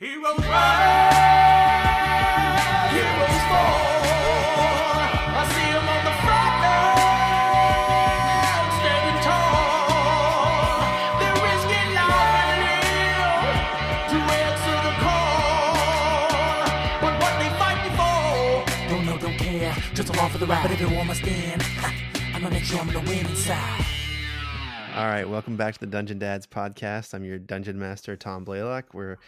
Heroes rise, heroes fall. I see 'em on the front line, standing tall. They're risking life and limb to answer the call. But what they fighting for? Don't know, don't care, just along for the ride. But if everyone must stand, ha, I'ma make sure I'm gonna win inside. All right, welcome back to the Dungeon Dads podcast. I'm your dungeon master, Tom Blaylock. We're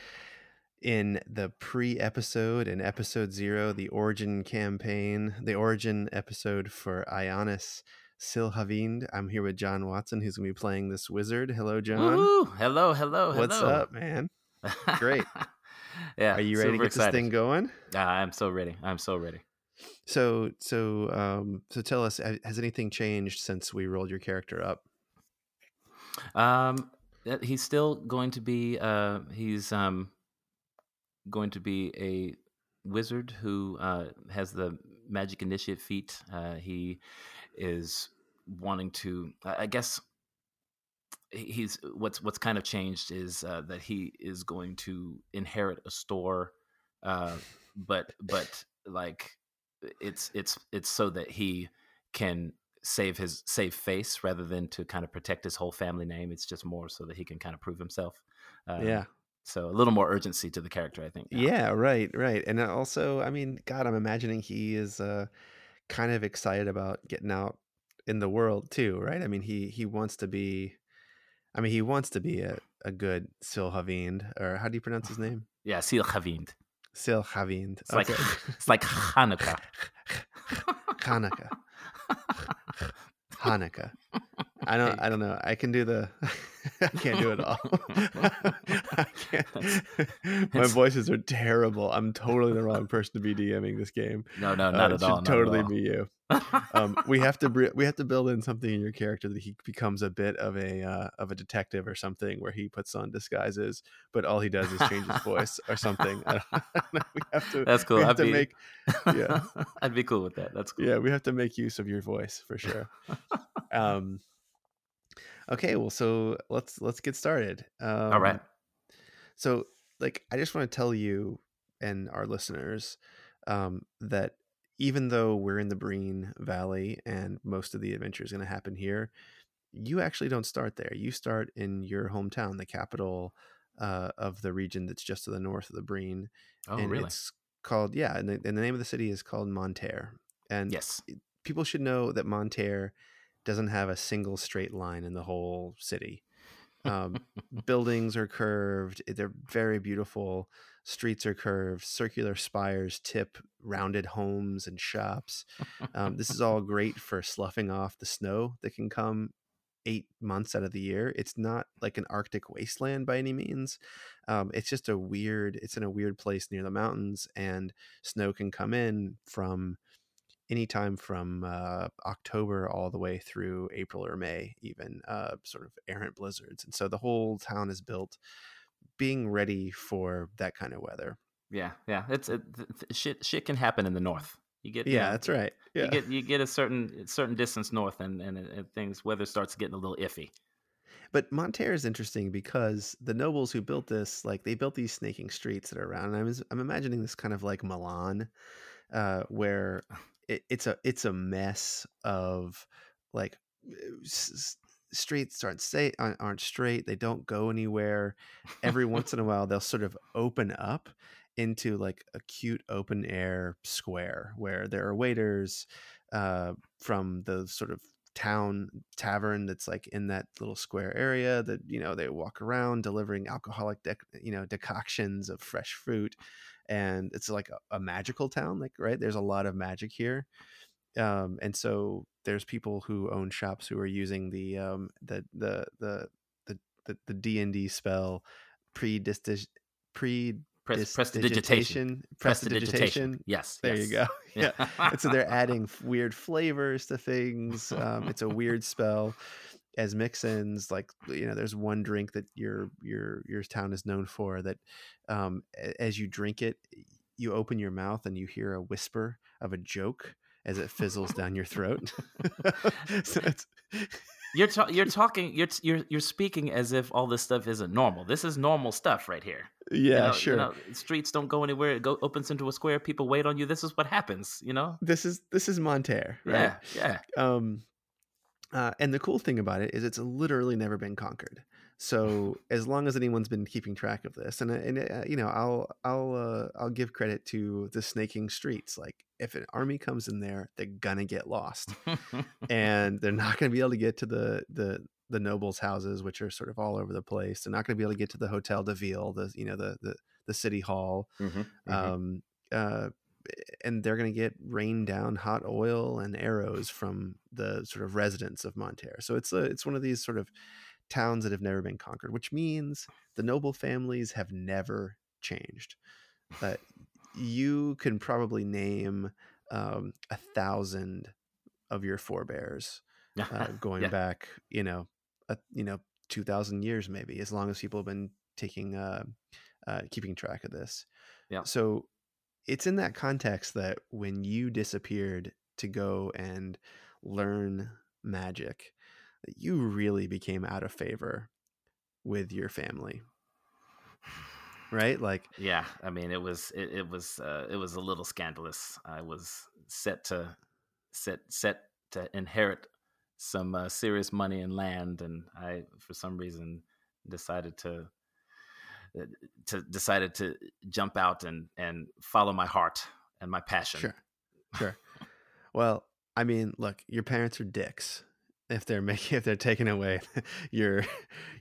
in the pre episode in episode zero, the origin campaign, the origin episode for Ionis Silhavind. I'm here with John Watson, who's going to be playing this wizard. Hello, John. Woohoo! Hello, hello, hello. What's up, man? Great. yeah. Are you ready to get this thing going? Ah, I'm so ready. I'm so ready. So, so, um, so tell us, has anything changed since we rolled your character up? Um, uh, he's still going to be. Uh, he's um, going to be a wizard who uh, has the magic initiate feat. Uh, he is wanting to. I guess he's what's what's kind of changed is uh, that he is going to inherit a store, uh, but but like it's it's it's so that he can save his save face rather than to kind of protect his whole family name. It's just more so that he can kind of prove himself. Um, yeah. So a little more urgency to the character, I think. now. Yeah, right, right. And also, I mean, God, I'm imagining he is uh, kind of excited about getting out in the world too, right? I mean, he he wants to be, I mean, he wants to be a, a good Silhavind, or how do you pronounce his name? Yeah, Sil Chavind. Silhavind. It's like it's like Hanukkah. Hanukkah. Hanukkah. I don't. I don't know. I can do the. I can't do it all. I can't. My voices are terrible. I'm totally the wrong person to be DMing this game. No, no, Uh, not it at should all. at Totally all. be you. Um, we have to we have to build in something in your character that he becomes a bit of a uh, of a detective or something, where he puts on disguises, but all he does is change his voice or something. I don't, I don't know. We have to. That's cool. I'd be- make yeah. I'd be cool with that. That's cool. yeah we have to make use of your voice for sure um okay well so let's let's get started um, All right. so like i just want to tell you and our listeners um that even though we're in the breen valley and most of the adventure is going to happen here you actually don't start there you start in your hometown the capital uh, of the region that's just to the north of the breen Oh, and really? it's called yeah and the, and the name of the city is called monterre and Yes. people should know that Monterre doesn't have a single straight line in the whole city. Um, buildings are curved; eh, they're very beautiful. Streets are curved. Circular spires tip rounded homes and shops. Um, this is all great for sloughing off the snow that can come eight months out of the year. It's not like an Arctic wasteland by any means. Um, it's just a weird. It's in a weird place near the mountains, and snow can come in from anytime from uh, October all the way through April or May, even uh, sort of errant blizzards. And so the whole town is built being ready for that kind of weather. Yeah, yeah. It's it, th- shit. Shit can happen in the north. You get Yeah, know, that's right. Yeah. You get you get a certain certain distance north, and and, and things weather starts getting a little iffy. But Monterre is interesting because the nobles who built this, like they built these snaking streets that are around. And I was, I'm imagining this kind of like Milan, uh, where it, it's a it's a mess of like s- s- streets aren't say aren't straight. They don't go anywhere. Every once in a while, they'll sort of open up into like a cute open air square where there are waiters uh, from the sort of town tavern that's like in that little square area that you know they walk around delivering alcoholic you know decoctions of fresh fruit and it's like a, a magical town like right there's a lot of magic here um and so there's people who own shops who are using the um the the the the the, the d&d spell pre-distis pre. Prestidigitation. prestidigitation Yes. there yes. you go yeah and so they're adding weird flavors to things. Um, it's a weird spell as mix-ins. Like you know, there's one drink that your your your town is known for that um, as you drink it, you open your mouth and you hear a whisper of a joke as it fizzles down your throat. so it's You're ta- you're talking you're t- you're you're speaking as if all this stuff isn't normal. This is normal stuff right here. yeah, You know- sure. You know, streets don't go anywhere. It go opens into a square. People wait on you. This is what happens. You know. This is this is Monterre, right? Yeah. Yeah. Um, uh, and the cool thing about it is it's literally never been conquered. So as long as anyone's been keeping track of this, and uh, and uh, you know, I'll I'll uh, I'll give credit to the snaking streets. Like if an army comes in there, they're gonna get lost, and they're not gonna be able to get to the the the nobles' houses, which are sort of all over the place. They're not gonna be able to get to the Hotel de Ville, the you know the the the city hall Mhm, mhm. um, uh, and they're going to get rained down hot oil and arrows from the sort of residents of Monterre. So it's a, it's one of these sort of towns that have never been conquered, which means the noble families have never changed. Uh, you can probably name um, a thousand of your forebears uh, going Yeah. back, you know, a, you know, two thousand years maybe, as long as people have been taking, uh, uh, keeping track of this. Yeah. So it's in that context that when you disappeared to go and learn magic, you really became out of favor with your family, right? Like, Yeah, I mean, it was it, it was uh, it was a little scandalous. I was set to set set to inherit some uh, serious money and land, and I, for some reason, decided to to decided to jump out and and follow my heart and my passion. Sure. Sure. well, I mean, look, your parents are dicks if they're making if they're taking away your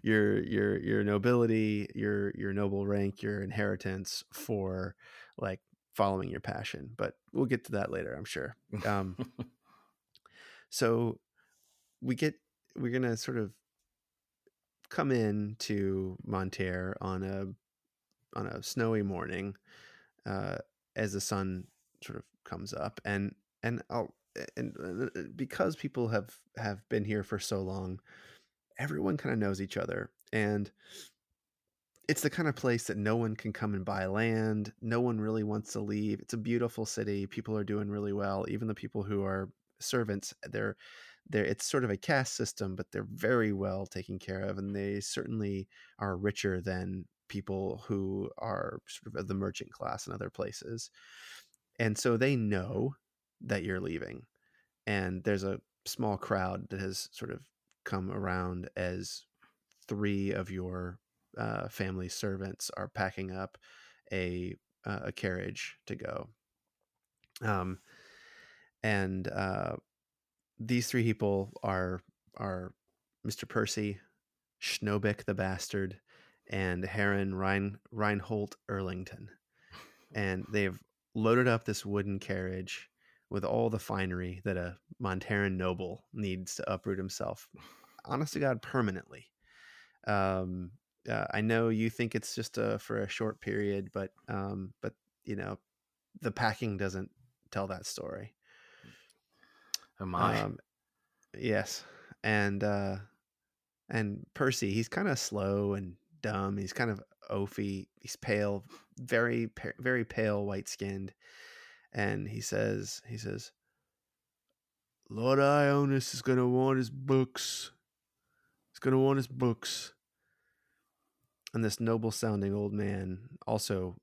your your your nobility, your your noble rank, your inheritance for like following your passion. But we'll get to that later, I'm sure. Um so we get we're gonna sort of come in to Monterre on a on a snowy morning uh, as the sun sort of comes up and and I'll, and uh, because people have have been here for so long everyone kind of knows each other and it's the kind of place that no one can come and buy land no one really wants to leave it's a beautiful city people are doing really well even the people who are servants they're they're it's sort of a caste system but they're very well taken care of and they certainly are richer than people who are sort of the merchant class in other places. And so they know that you're leaving and there's a small crowd that has sort of come around as three of your uh, family servants are packing up a uh, a carriage to go. Um and uh these three people are are Mr. Percy, Schnobik the bastard, and Heron Rein, Reinhold Erlington. And they've loaded up this wooden carriage with all the finery that a Monteran noble needs to uproot himself. Honest to God, permanently. Um, uh, I know you think it's just a, for a short period, but um, but you know, the packing doesn't tell that story. Oh my! Um, yes, and uh, and Percy, he's kind of slow and dumb. He's kind of oafy. He's pale, very very pale, white skinned, and he says he says, "Lord Ionis is gonna want his books. He's gonna want his books." And this noble sounding old man, also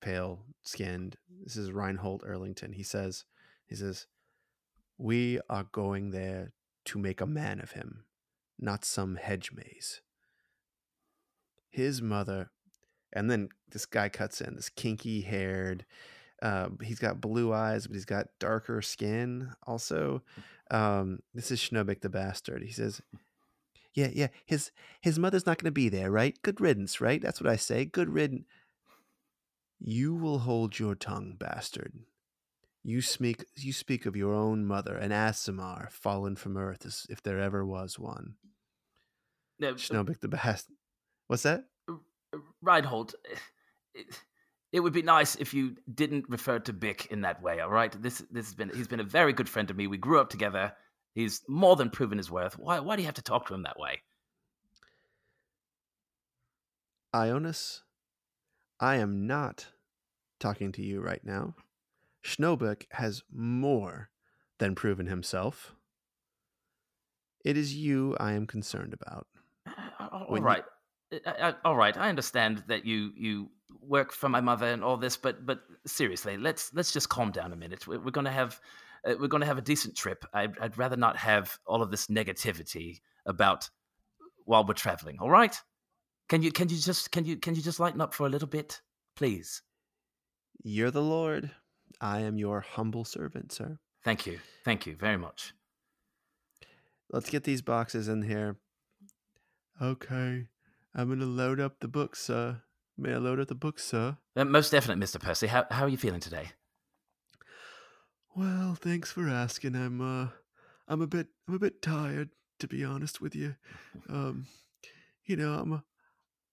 pale skinned, this is Reinhold Erlington. He says, he says, we are going there to make a man of him, not some hedge maze. His mother, and then this guy cuts in, this kinky haired, uh, he's got blue eyes, but he's got darker skin also. Um, this is Schnobik the bastard. He says, Yeah, yeah, his his mother's not gonna be there, right? Good riddance, right? That's what I say. Good riddance. You will hold your tongue, bastard. You speak you speak of your own mother, an Aasimar, fallen from earth as if there ever was one. No, uh, Schnobik the bastard. What's that? Reinhold, it, it would be nice if you didn't refer to Bick in that way. All right, this this has been he's been a very good friend of me. We grew up together. He's more than proven his worth. Why why do you have to talk to him that way? Ionis, I am not talking to you right now. Schnobik has more than proven himself. It is you I am concerned about. All When you- right, I, I, all right. I understand that you you work for my mother and all this, but but seriously, let's let's just calm down a minute. We're, we're going to have uh, we're going to have a decent trip. I'd, I'd rather not have all of this negativity about while we're traveling. All right? Can you can you just can you can you just lighten up for a little bit, please? You're the Lord. I am your humble servant, sir. Thank you, thank you very much. Let's get these boxes in here. Okay. I'm going to load up the books, sir. May I load up the books, sir? Uh, most definitely, Mister Percy. How how are you feeling today? Well, thanks for asking. I'm uh I'm a bit I'm a bit tired to be honest with you. Um you know, I'm a,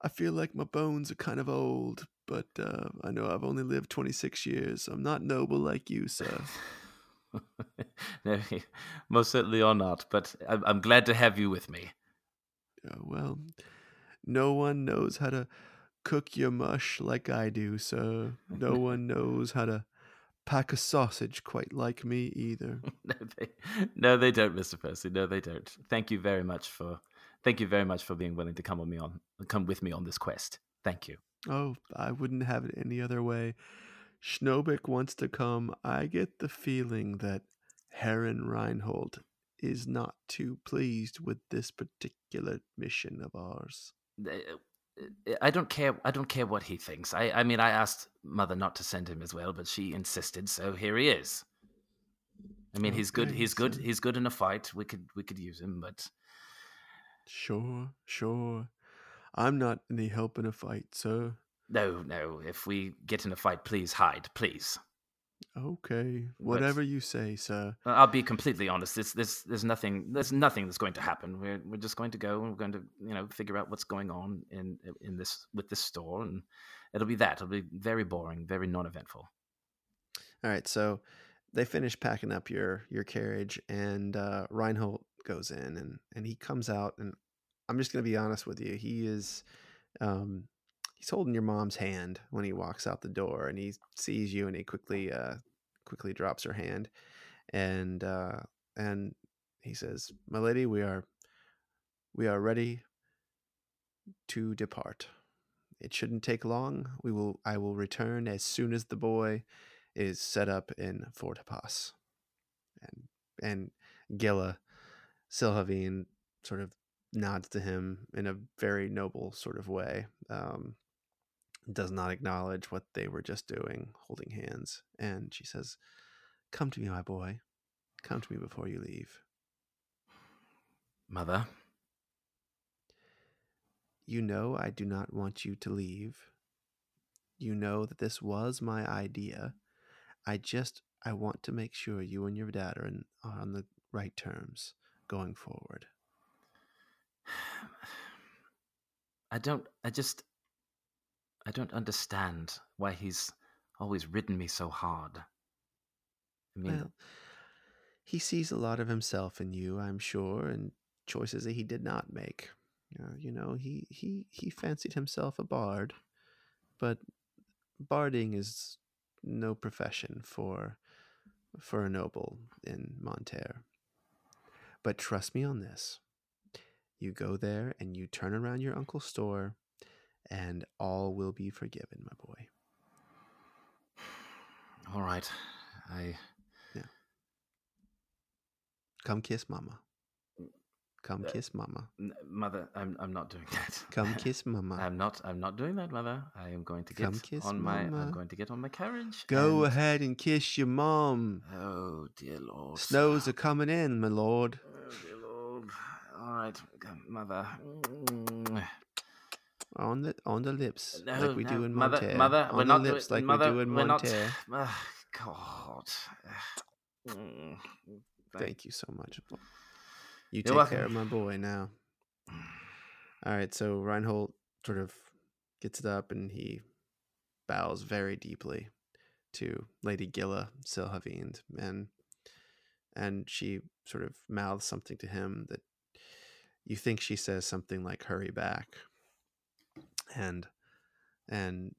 I feel like my bones are kind of old, but uh I know I've only lived 26 years. I'm not noble like you, sir. no, most certainly are not. But I'm, I'm glad to have you with me. Uh, well, no one knows how to cook your mush like I do, sir. No one knows how to pack a sausage quite like me either. no, they, no, they don't, Mister Percy. No, they don't. Thank you very much for thank you very much for being willing to come on me on come with me on this quest. Thank you. Oh, I wouldn't have it any other way. Schnobik wants to come. I get the feeling that Herren Reinhold is not too pleased with this particular mission of ours. Uh, I don't care. I don't care what he thinks. I, I mean, I asked mother not to send him as well, but she insisted, so here he is. I mean, he's good. Okay, He's good. so- He's good in a fight. We could we could use him, but Sure, sure. I'm not any help in a fight, sir. no, no. If we get in a fight, please hide, please. Okay, But- whatever you say, sir. I'll be completely honest. This, this, there's nothing. There's nothing that's going to happen. We're, we're just going to go and we're going to, you know, figure out what's going on in, in this with this store, and it'll be that. It'll be very boring, very non-eventful. All right, so they finish packing up your your carriage, and uh, Reinhold goes in, and and he comes out, and I'm just gonna be honest with you, he is, um, he's holding your mom's hand when he walks out the door, and he sees you, and he quickly uh quickly drops her hand, and uh, and he says, "My lady, we are we are ready to depart. It shouldn't take long. We will I will return as soon as the boy." is set up in Fortapas. And and Gilla Silhavind sort of nods to him in a very noble sort of way. Um, does not acknowledge what they were just doing, holding hands. And she says, Come to me, my boy. Come to me before you leave. Mother, You know I do not want you to leave. You know that this was my idea. I just I want to make sure you and your dad are, in, are on the right terms going forward. I don't. I just. I don't understand why he's always ridden me so hard. I mean, Well, he sees a lot of himself in you, I'm sure, and choices that he did not make. Uh, you know, he, he he fancied himself a bard, but barding is no profession for for a noble in Monterre. But trust me on this. You go there and you turn around your uncle's store, and all will be forgiven, my boy. all right. I. Yeah. Come kiss mama. Come Uh, kiss mama. n- Mother, I'm. I'm not doing that. Come kiss mama. I'm not. I'm not doing that, mother. I am going to get Come kiss on my. I'm going to get on my carriage. Go and- ahead and kiss your mom. Oh dear lord. Snows are coming in, my lord. Oh. All right, mother. On the on the lips, No, like we do no, in mother. Mother, on we're the not lips, doing, like mother, we do in we're not-. Ugh, God. Mm. Thank you so much. You You're take welcome. care of my boy now. All right, so Reinhold sort of gets it up and he bows very deeply to Lady Gilla Silhavind and and she sort of mouths something to him that you think she says something like hurry back and and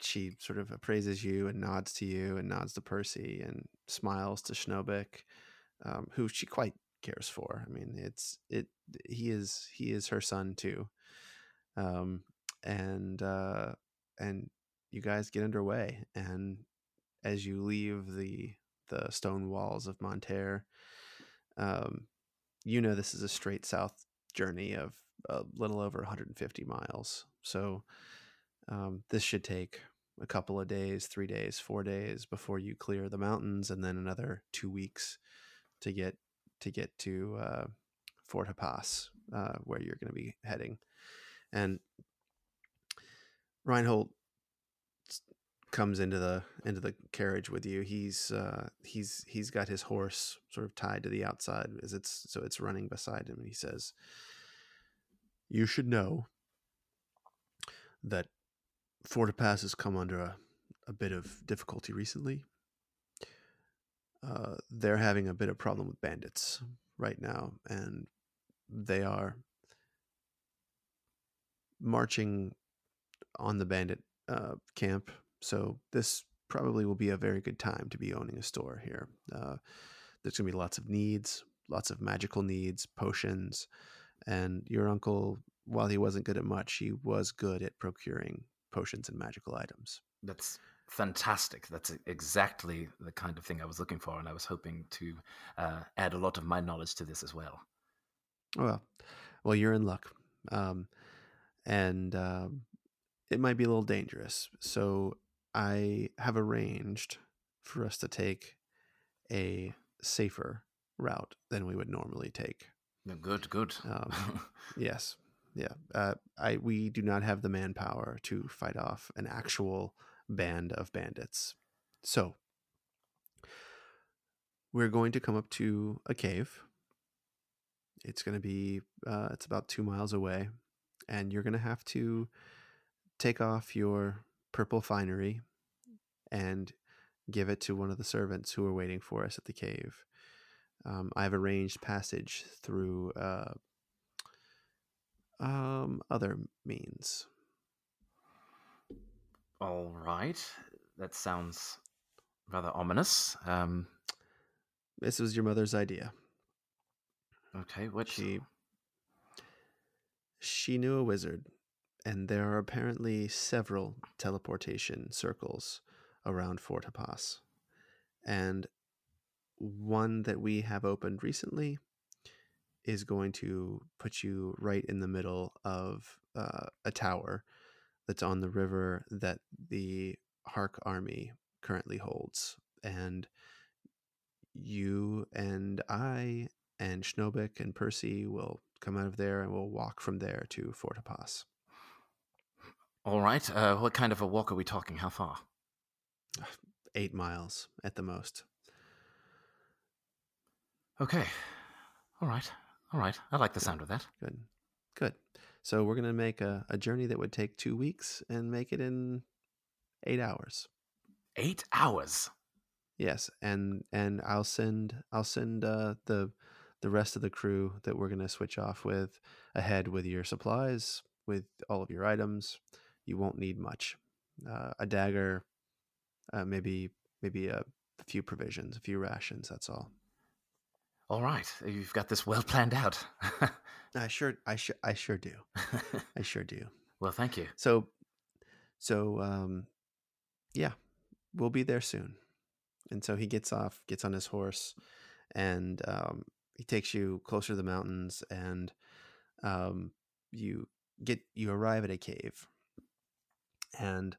she sort of appraises you and nods to you and nods to Percy and smiles to Schnobik, um, who she quite cares for. I mean, it's it. He is he is her son too, um, and uh, and you guys get underway, and as you leave the the stone walls of Monterre, um, you know this is a straight south journey of a little over 150 miles. So um, this should take a couple of days, three days, four days before you clear the mountains, and then another two weeks to get to get to uh, Fort Hapas, uh, where you're going to be heading. And Reinhold comes into the into the carriage with you. He's uh, he's he's got his horse sort of tied to the outside as it's so it's running beside him. And he says, "You should know that Fortipass has come under a, a bit of difficulty recently. Uh, they're having a bit of problem with bandits right now, and they are marching on the bandit uh, camp. So this probably will be a very good time to be owning a store here. Uh, there's going to be lots of needs, lots of magical needs, potions, and your uncle, while he wasn't good at much, he was good at procuring potions and magical items. That's fantastic. That's exactly the kind of thing I was looking for, and I was hoping to uh, add a lot of my knowledge to this as well. Well, well, you're in luck, um, and um, it might be a little dangerous. So I have arranged for us to take a safer route than we would normally take. Good, good. Um, Yes, yeah. Uh, I we do not have the manpower to fight off an actual band of bandits, so we're going to come up to a cave. It's going to be uh, it's about two miles away, and you're going to have to take off your purple finery and give it to one of the servants who are waiting for us at the cave. Um, I've arranged passage through uh, um, other means. All right. That sounds rather ominous. Um, This was your mother's idea. okay, what She she knew a wizard, and there are apparently several teleportation circles around Fort Hapas. And one that we have opened recently is going to put you right in the middle of uh, a tower that's on the river that the Hark army currently holds. And you and I and Schnobik and Percy will come out of there and we'll walk from there to Fort Hapas. All right. Uh, what kind of a walk are we talking? How far? Eight miles at the most. Okay. All right. All right. I like the sound of that. Good. Good. So we're going to make a, a journey that would take two weeks and make it in eight hours. Eight hours. Yes, and and I'll send I'll send uh, the the rest of the crew that we're gonna switch off with ahead with your supplies, with all of your items. You won't need much. Uh, a dagger, uh, maybe maybe a, few provisions, a few rations. That's all. All right. You've got this well planned out. I sure I sure I sure do. I sure do. well, thank you. So so um, yeah, we'll be there soon. And so he gets off, gets on his horse, and um, he takes you closer to the mountains, and um, you get you arrive at a cave, and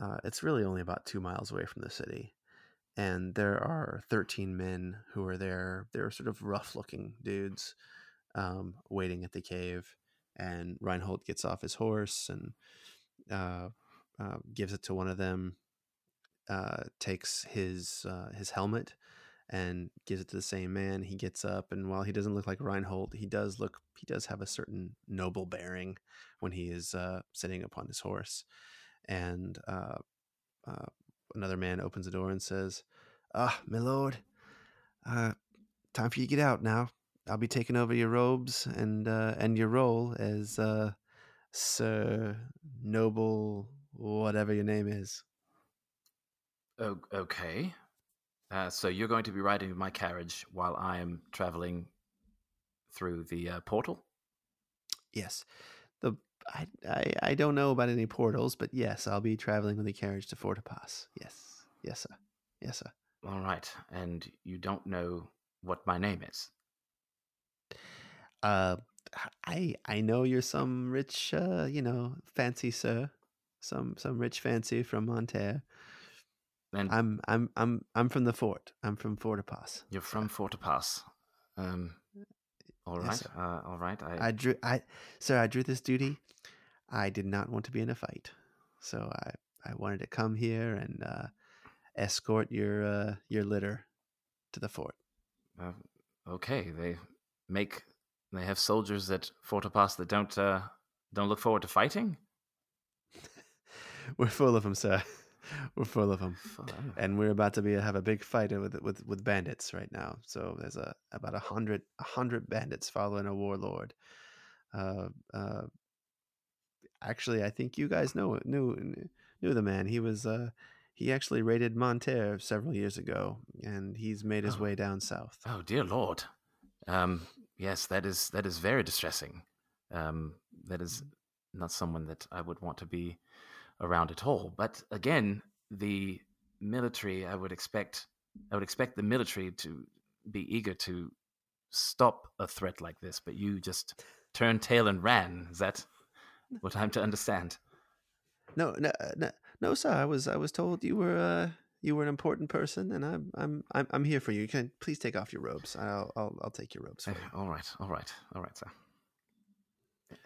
uh, it's really only about two miles away from the city. And there are thirteen men who are there. They're sort of rough-looking dudes um, waiting at the cave. And Reinhold gets off his horse and uh, uh, gives it to one of them uh, takes his uh, his helmet and gives it to the same man. He gets up, and while he doesn't look like Reinhold, he does look he does have a certain noble bearing when he is uh, sitting upon his horse. And uh, uh, another man opens the door and says, "Ah, my lord, uh, time for you to get out now. I'll be taking over your robes and uh, and your role as uh, Sir Noble, whatever your name is." O- okay. Uh, so you're going to be riding in my carriage while I am traveling through the uh, portal. Yes. I, I I don't know about any portals, but yes, I'll be traveling with the carriage to Fortapas. Yes. Yes, sir. Yes, sir. All right, and you don't know what my name is. Uh I I know you're some rich uh, you know, fancy sir. Some some rich fancy from Monterre. And I'm I'm I'm I'm from the fort. I'm from Fortapas. you're from Fortapas. Um, all Yes, right, sir. uh, all right. I, I drew I sir, I drew this duty. I did not want to be in a fight. So I I wanted to come here and uh escort your uh your litter to the fort. uh, okay, they make they have soldiers at Fortapas that don't uh, don't look forward to fighting. We're full of them, sir. We're full of them. F- oh, And we're about to be have a big fight with with with bandits right now. So there's a about a hundred a hundred bandits following a warlord. Uh uh actually I think you guys know knew knew the man. He was uh he actually raided Monterre several years ago and he's made his Oh. way down south. Oh dear lord. Um, yes, that is that is very distressing. Um, that is not someone that I would want to be around at all. But again, the military, I would expect, I would expect the military to be eager to stop a threat like this. But you just turned tail and ran. Is that what I'm to understand? No, no, uh, no, no, sir. I was I was told you were uh you were an important person and I'm I'm I'm I'm here for you. You can please take off your robes. I'll I'll I'll take your robes for Eh, you. all right, all right, all right, sir.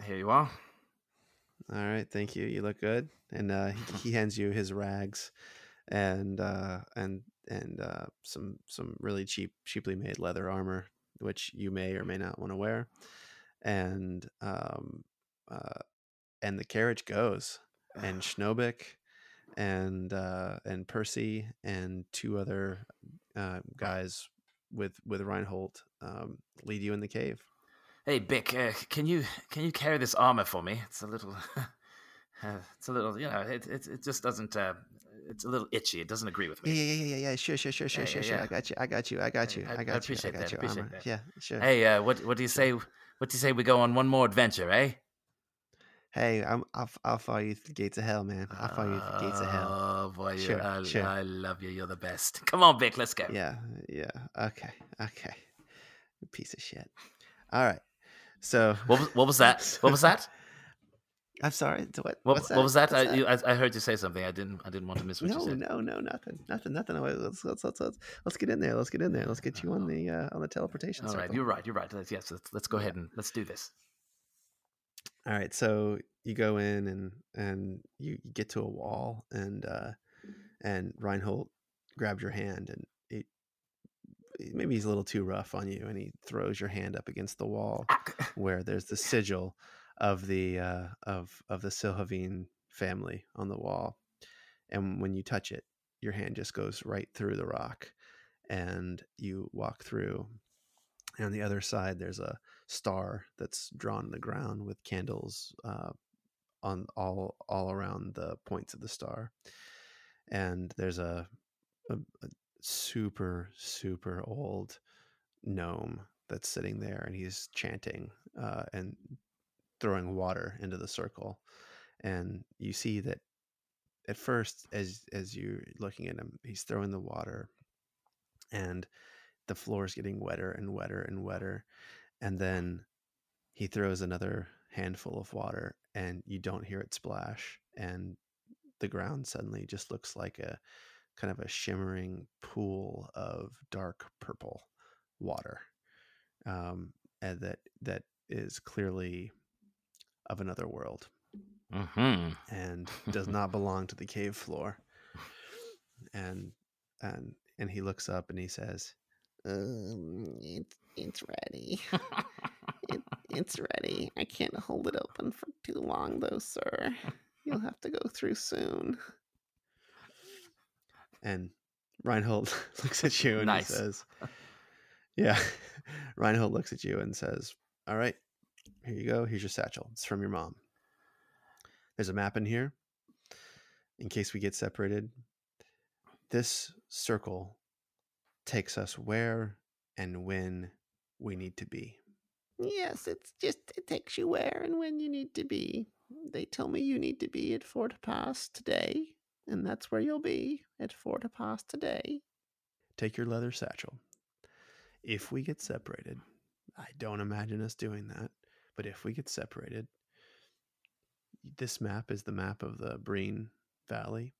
Here you are. All right, thank you. You look good. And uh, he, he hands you his rags, and uh, and and uh, some some really cheap, cheaply made leather armor, which you may or may not want to wear. And um, uh, and the carriage goes, and Schnobik, and uh, and Percy, and two other uh, guys with with Reinhold um, lead you in the cave. Hey, Bick, uh, can you can you carry this armor for me? It's a little, uh, it's a little, you know, it it, it just doesn't. Uh, it's a little itchy. It doesn't agree with me. yeah, yeah, yeah, yeah. Sure, sure, sure, sure, Yeah, sure, yeah, sure. I got you. I got you. I got you. I- I I got you. appreciate I got that, you. appreciate armor. that. Yeah, sure. Hey, uh, what what do you say? What do you say we go on one more adventure, eh? Hey, I'm. I'll, I'll follow you through the gates of hell, man. I'll follow you through the gates of hell. Oh boy, Sure, I, sure. I love you. You're the best. Come on, Bick, let's go. Yeah, yeah. Okay, okay. You piece of shit. All right. So What was, what was that? What was that? I'm sorry. What? What, what was that? I, you, I heard you say something. I didn't I didn't want to miss what you no, said. no, no, nothing, nothing, nothing. Let's let's let's let's let's get in there. Let's get in there. Let's get you on the uh, on the teleportation. All right, circle. you're right. You're right. Let's, yes, let's, let's go ahead and let's do this. All right, so you go in and and you you get to a wall and uh and Reinhold grabs your hand and it maybe he's a little too rough on you and he throws your hand up against the wall where there's the sigil of the uh of of the Silhavind family on the wall. And when you touch it, your hand just goes right through the rock and you walk through and on the other side there's a star that's drawn in the ground with candles uh, on all all around the points of the star. And there's a, a, a super super old gnome that's sitting there and he's chanting uh, and throwing water into the circle. And you see that at first as as you're looking at him he's throwing the water and the floor is getting wetter and wetter and wetter and then he throws another handful of water and you don't hear it splash and the ground suddenly just looks like a kind of a shimmering pool of dark purple water um, and that that is clearly of another world Mm-hmm. and does not belong to the cave floor and and and he looks up and he says um, it's it's ready. It, it's ready. I can't hold it open for too long though sir. You'll have to go through soon. And reinhold looks at you and Nice. he says yeah. Reinhold looks at you and says all right here you go. Here's your satchel. It's from your mom. There's a map in here. In case we get separated this circle takes us where and when we need to be Yes, it's just it takes you where and when you need to be. They tell me you need to be at Fortipas today, and that's where you'll be at Fortipas today. Take your leather satchel. If we get separated, I don't imagine us doing that, but if we get separated, this map is the map of the Breen Valley.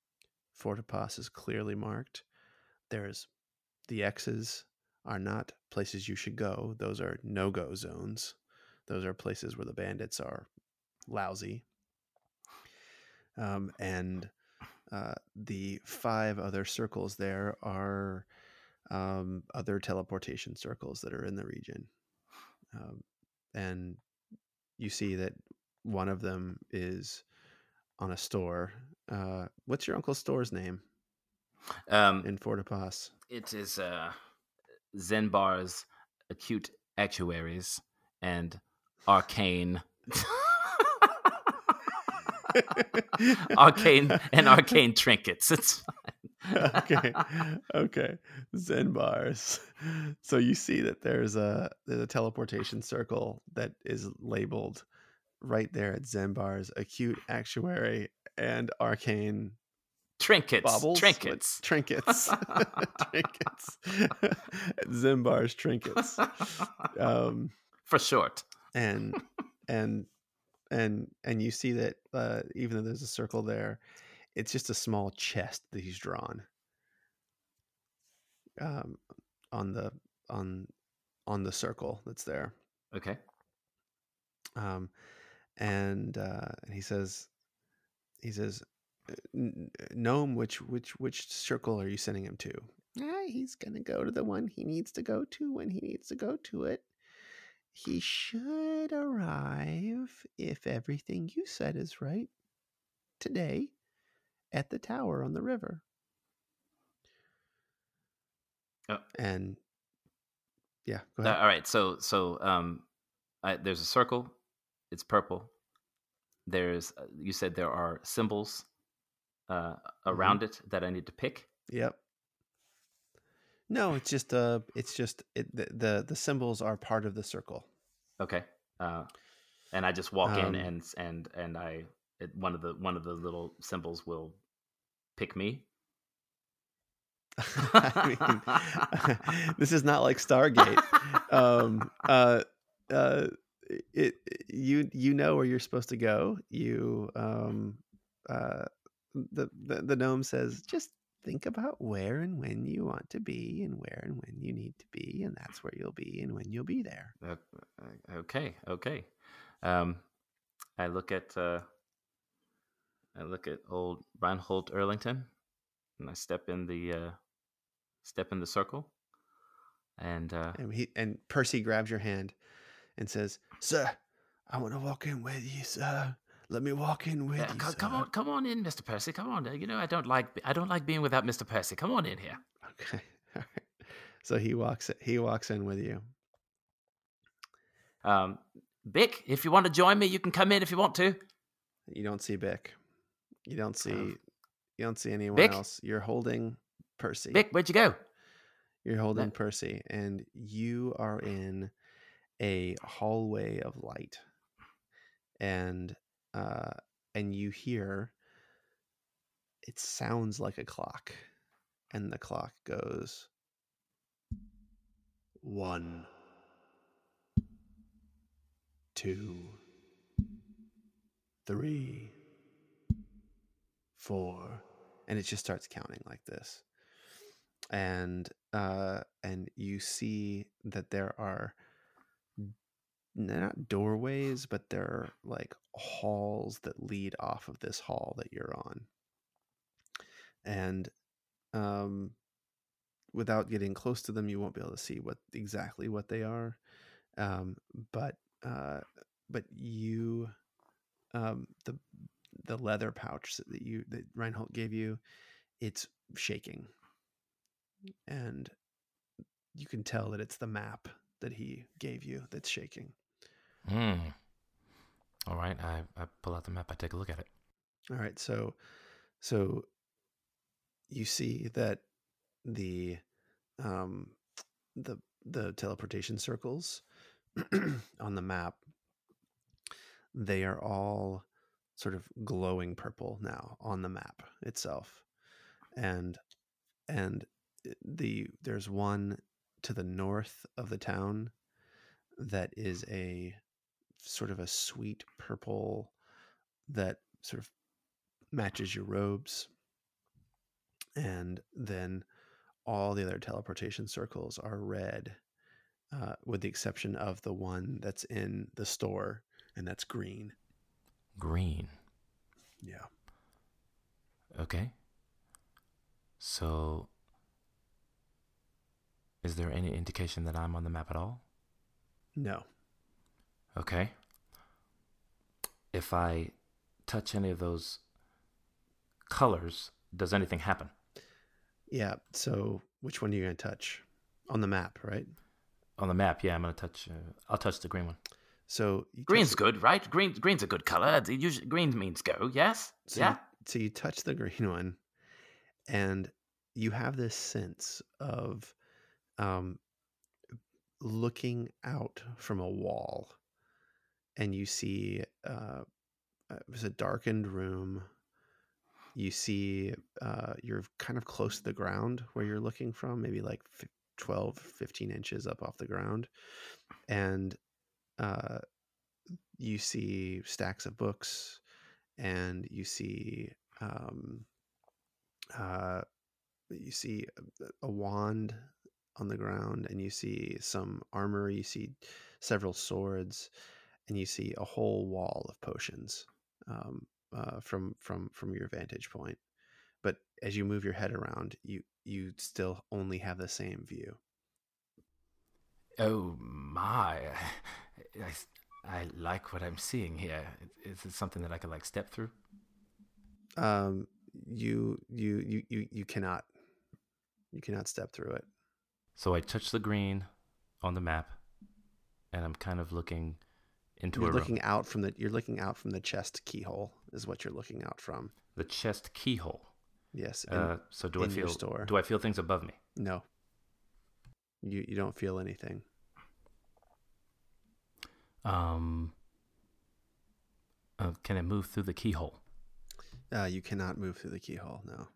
Fortipas is clearly marked. There's the X's are not places you should go. Those are no go zones. Those are places where the bandits are lousy. Um, and uh, the five other circles there are um, other teleportation circles that are in the region. Um, and you see that one of them is on a store. Uh, what's your uncle's store's name Um, in Fortipas? it is uh, Zenbar's acute actuaries and arcane. arcane and arcane trinkets. It's fine. okay okay Zenbar's so you see that there's a there's a teleportation circle that is labeled right there at Zenbar's acute actuary and arcane trinkets. baubles Trinkets. trinkets trinkets Zenbar's trinkets um For short. and and and and you see that uh, even though there's a circle there, it's just a small chest that he's drawn um, on the on on the circle that's there. Okay. Um, and uh, and he says he says gnome which which which circle are you sending him to ah, he's gonna go to the one he needs to go to when he needs to go to it he should arrive if everything you said is right today at the tower on the river Oh. and yeah go Uh, all right. So so um, I, there's a circle. It's purple. There's uh, you said there are symbols uh, around it that I need to pick. Yep. No, it's just uh it's just it, the, the the symbols are part of the circle. Okay. Uh, and I just walk Um, in and and and I it, one of the one of the little symbols will pick me. I mean, this is not like Stargate. Um, uh, uh, it you you know where you're supposed to go. You um, uh, the, the the gnome says just think about where and when you want to be and where and when you need to be, and that's where you'll be and when you'll be there. Uh, uh, okay, okay. Um, I look at uh, I look at old Reinhold Erlington, and I step in the uh, step in the circle, and uh, And he and Percy grabs your hand and says, "Sir, I want to walk in with you, sir. Let me walk in with yeah, you, co- sir." come on, come on in, Mister Percy. Come on. You know I don't like I don't like being without Mister Percy. Come on in here. Okay. All right. So he walks he walks in with you. Um, Bick, if you want to join me, you can come in if you want to. You don't see Bick. You don't see Oh. you don't see anyone Bick? else. You're holding Percy. Bick, where'd you go? You're holding That- Percy and you are in a hallway of light. And uh and you hear it sounds like a clock. And the clock goes one two three four and it just starts counting like this and uh and you see that there are not doorways but they're like halls that lead off of this hall that you're on. And um without getting close to them you won't be able to see what exactly what they are. Um but uh but you um the the leather pouch that you that Reinhold gave you it's shaking. And you can tell that it's the map that he gave you that's shaking Hmm. All right. I, I pull out the map. I take a look at it. all right so so you see that the um the the teleportation circles on the map, they are all sort of glowing purple now on the map itself, and and the there's one to the north of the town that is a sort of a sweet purple that sort of matches your robes and then all the other teleportation circles are red uh, with the exception of the one that's in the store and that's green Green. yeah Okay. So, is there any indication that I'm on the map at all? no Okay. If I touch any of those colors, does anything happen? yeah so which one are you going to touch on the map right On the map, yeah, I'm gonna touch. Uh, I'll touch the green one. so you touch Green's the- good, right? Green, green's a good color. Usually, green means go. Yes. So yeah. You, so you touch the green one, and you have this sense of um, looking out from a wall, and you see uh, uh, it's a darkened room. You see uh, you're kind of close to the ground where you're looking from, maybe like fif- 12, 15 inches up off the ground. And uh, you see stacks of books and you see um, uh, you see a, a wand on the ground and you see some armor you see several swords and you see a whole wall of potions um, uh, from from from your vantage point but as you move your head around you you still only have the same view Oh my! I, I like what I'm seeing here. Is it something that I could like step through? um, you you you you you cannot you cannot step through it So I touch the green on the map, and I'm kind of looking into you're a looking out from the you're looking out from the chest keyhole is what you're looking out from the chest keyhole. yes and Uh, so do I in feel? store. Do I feel things above me? no you you don't feel anything Um. Uh, can I move through the keyhole? uh, you cannot move through the keyhole no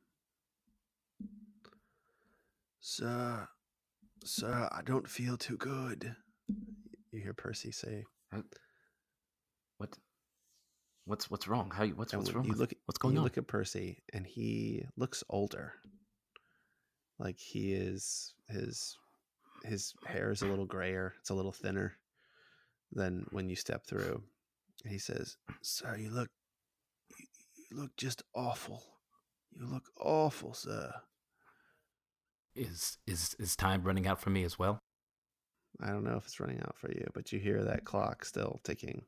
sir sir i don't feel too good you hear percy say What? What's what's wrong? How? you- What's and what's wrong? you with- look what's going you on? look at percy and he looks older like he is his his hair is a little grayer it's a little thinner than when you step through and he says sir you look you, you look just awful you look awful sir Is is is time running out for me as well? i don't know if it's running out for you but you hear that clock still ticking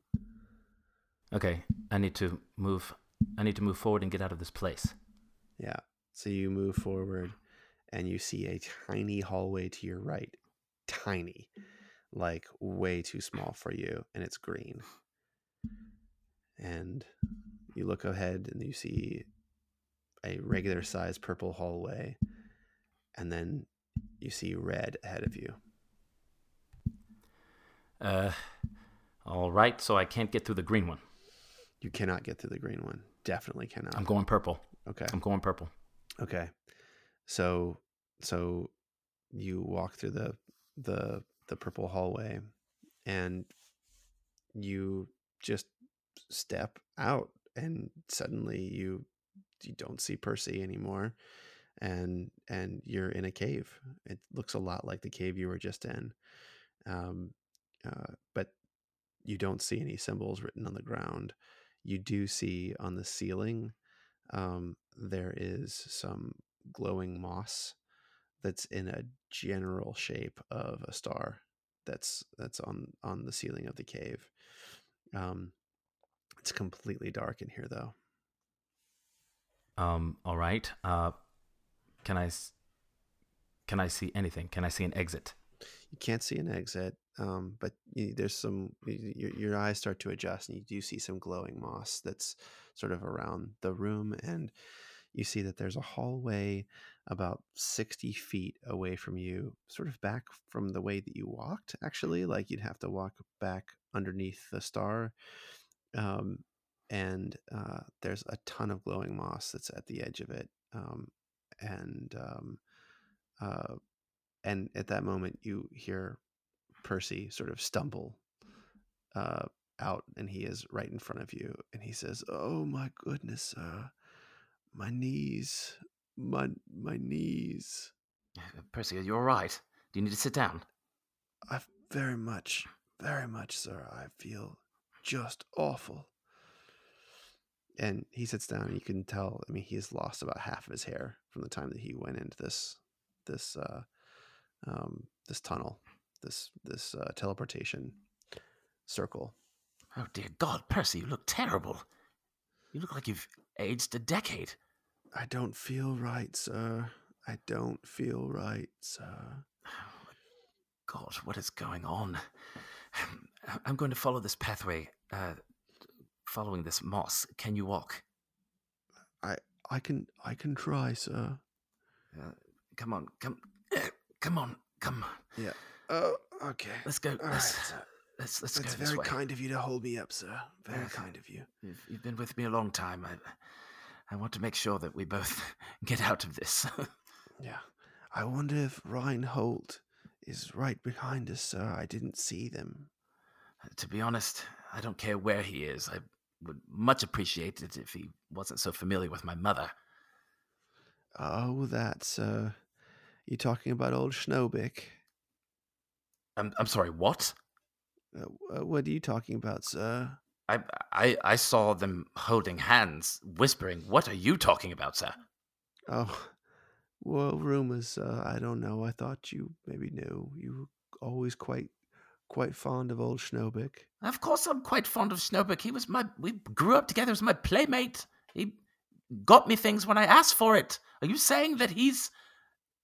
Okay, I need to move. I need to move forward and get out of this place. yeah so you move forward and you see a tiny hallway to your right tiny like way too small for you and it's green and you look ahead and you see a regular sized purple hallway and then you see red ahead of you Uh, all right. So I can't get through the green one. You cannot get through the green one definitely cannot I'm going purple. okay I'm going purple. Okay. So so you walk through the the the purple hallway and you just step out and suddenly you you don't see Percy anymore and and you're in a cave. It looks a lot like the cave you were just in. Um uh, but you don't see any symbols written on the ground. You do see on the ceiling um, there is some glowing moss that's in a general shape of a star that's that's on on the ceiling of the cave um it's completely dark in here though Um. All right. Uh, can I? Can I see anything? Can I see an exit? You can't see an exit um but you, there's some your, your eyes start to adjust and you do see some glowing moss that's sort of around the room and you see that there's a hallway about 60 feet away from you, sort of back from the way that you walked, actually. Like you'd have to walk back underneath the star. Um, and uh, there's a ton of glowing moss that's at the edge of it. Um, and um, uh, and at that moment, you hear Percy sort of stumble uh, out, and he is right in front of you, and he says, "Oh my goodness, uh, my knees, my my knees. Percy, are you all right? Do you need to sit down? I very much, very much, sir. I feel just awful." And he sits down, and you can tell. I mean, he has lost about half of his hair from the time that he went into this this uh, um, this tunnel, this this uh, teleportation circle. Oh dear God, Percy, you look terrible. You look like you've aged a decade. I don't feel right, sir. I don't feel right, sir. God, what is going on? I'm going to follow this pathway. Uh, following this moss. Can you walk? I I can I can try, sir. Uh, come on, come, come on, come. on. Yeah. Oh, okay. Let's go. All let's, right, let's let's That's go very way. kind of you to hold me up, sir. Very Uh, kind of you. You've, you've been with me a long time. I, I want to make sure that we both get out of this. Yeah. I wonder if Reinhold is right behind us, sir. I didn't see them. to be honest, I don't care where he is. I would much appreciate it if he wasn't so familiar with my mother. Oh, that's uh you talking about old Schnobik? I'm I'm sorry. What? Uh, what are you talking about, sir? I I I saw them holding hands, whispering. What are you talking about, sir? Oh, well, rumors. Uh, I don't know. I thought you maybe knew. You were always quite, quite fond of old Schnobik. Of course, I'm quite fond of Snowberg. He was my. We grew up together as my playmate. He got me things when I asked for it. Are you saying that he's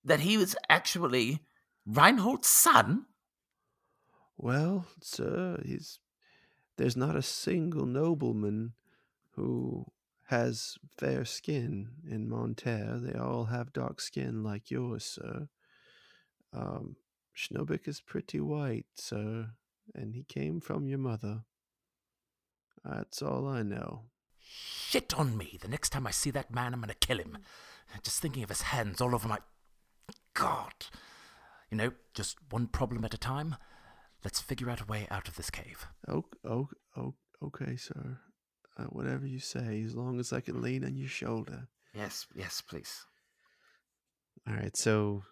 that he was actually Reinhold's son? Well, sir, he's there's not a single nobleman who has fair skin in Monterre. They all have dark skin like yours, sir. Um, Schnobik is pretty white, sir, and he came from your mother. That's all I know. Shit on me. The next time I see that man, I'm going to kill him. Just thinking of his hands all over my. God. You know, just one problem at a time. Let's figure out a way out of this cave. Oh, oh, oh, okay, sir. Uh, whatever you say, as long as I can lean on your shoulder. Yes, yes, please. All right, so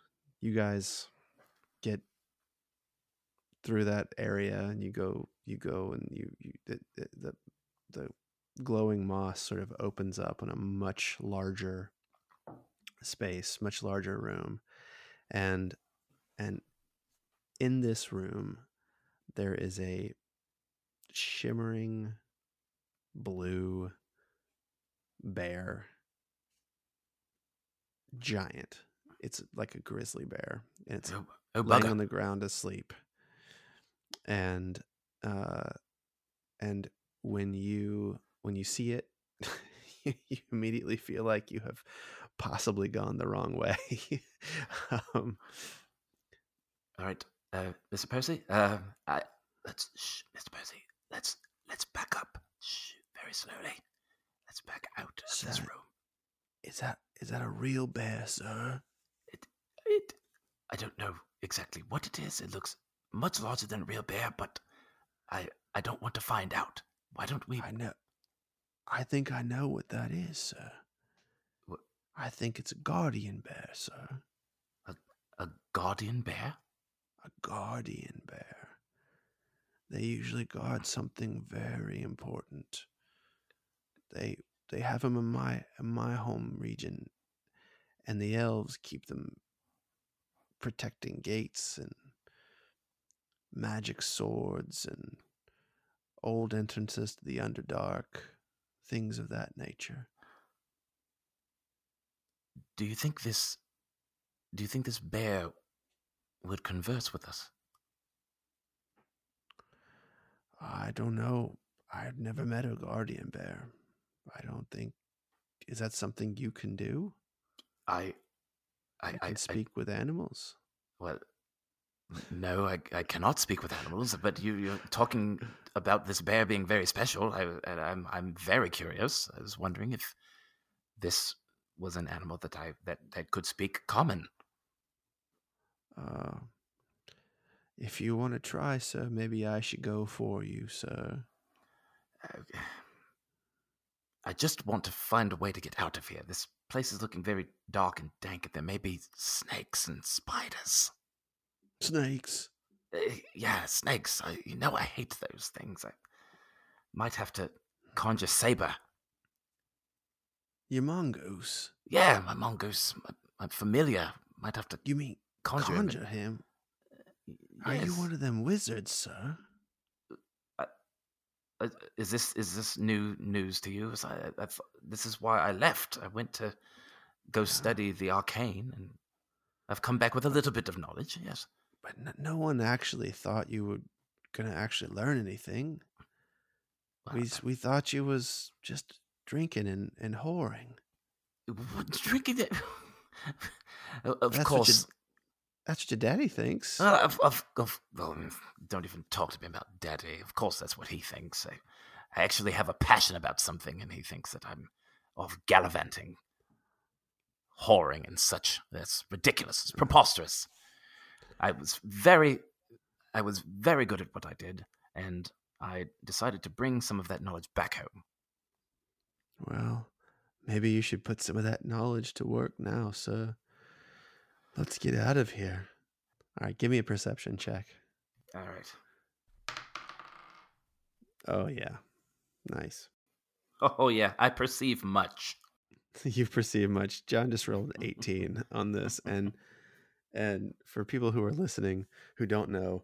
you guys get through that area, and you go, you go, and you, you the, the the glowing moss sort of opens up in a much larger space, much larger room, and and in this room there is a shimmering blue bear. Giant. It's like a grizzly bear and it's Oh, oh laying bugger. on the ground asleep. And uh and when you when you see it you, you immediately feel like you have possibly gone the wrong way um All right, uh, Mr. Percy. Uh, I, let's, shh, Mr. Percy. Let's let's back up. Shh, very slowly. Let's back out of this room. is that is that a real bear sir It, it. I don't know exactly what it is. It looks much larger than a real bear, but I I don't want to find out. Why don't we? i know i think i know what that is sir? I think it's a guardian bear sir A a guardian bear? a guardian bear. They usually guard something very important. They they have them in my in my home region, and the elves keep them protecting gates and magic swords and old entrances to the underdark, things of that nature. Do you think this? Do you think this bear would converse with us? I don't know. I've never met a guardian bear. I don't think is that something you can do? I, I, You I, can I speak with animals. well, no, I, I cannot speak with animals. But you, you're talking about this bear being very special. I, and I'm, I'm very curious. I was wondering if this was an animal that I that that could speak common. Uh, if you want to try, sir, maybe I should go for you, sir. Uh, I just want to find a way to get out of here. This place is looking very dark and dank, and there may be snakes and spiders. Snakes. Uh, yeah, snakes. I, you know I hate those things. I might have to conjure Saber. Your mongoose. Yeah, my mongoose, my, my familiar. Might have to You mean conjure, him. conjure him? Are you one of them wizards, sir? Uh, is this is this new news to you? I, I, this is why I left. I went to go study the arcane, and I've come back with a little bit of knowledge. Yes. But no one actually thought you were gonna actually learn anything. Well, We we thought you was just drinking and, and whoring. Drinking it. of That's what you- course. That's what your daddy thinks. Uh, well, mm, don't even talk to me about daddy. Of course, that's what he thinks. I, I actually have a passion about something, and he thinks that I'm of gallivanting, whoring, and such. That's ridiculous. It's preposterous. I was very, I was very good at what I did, and I decided to bring some of that knowledge back home. Well, maybe you should put some of that knowledge to work now, sir. Let's get out of here. All right, give me a perception check. All right. Oh yeah, nice. Oh yeah, I perceive much. you perceive much. John just rolled 18 on this, and and for people who are listening who don't know,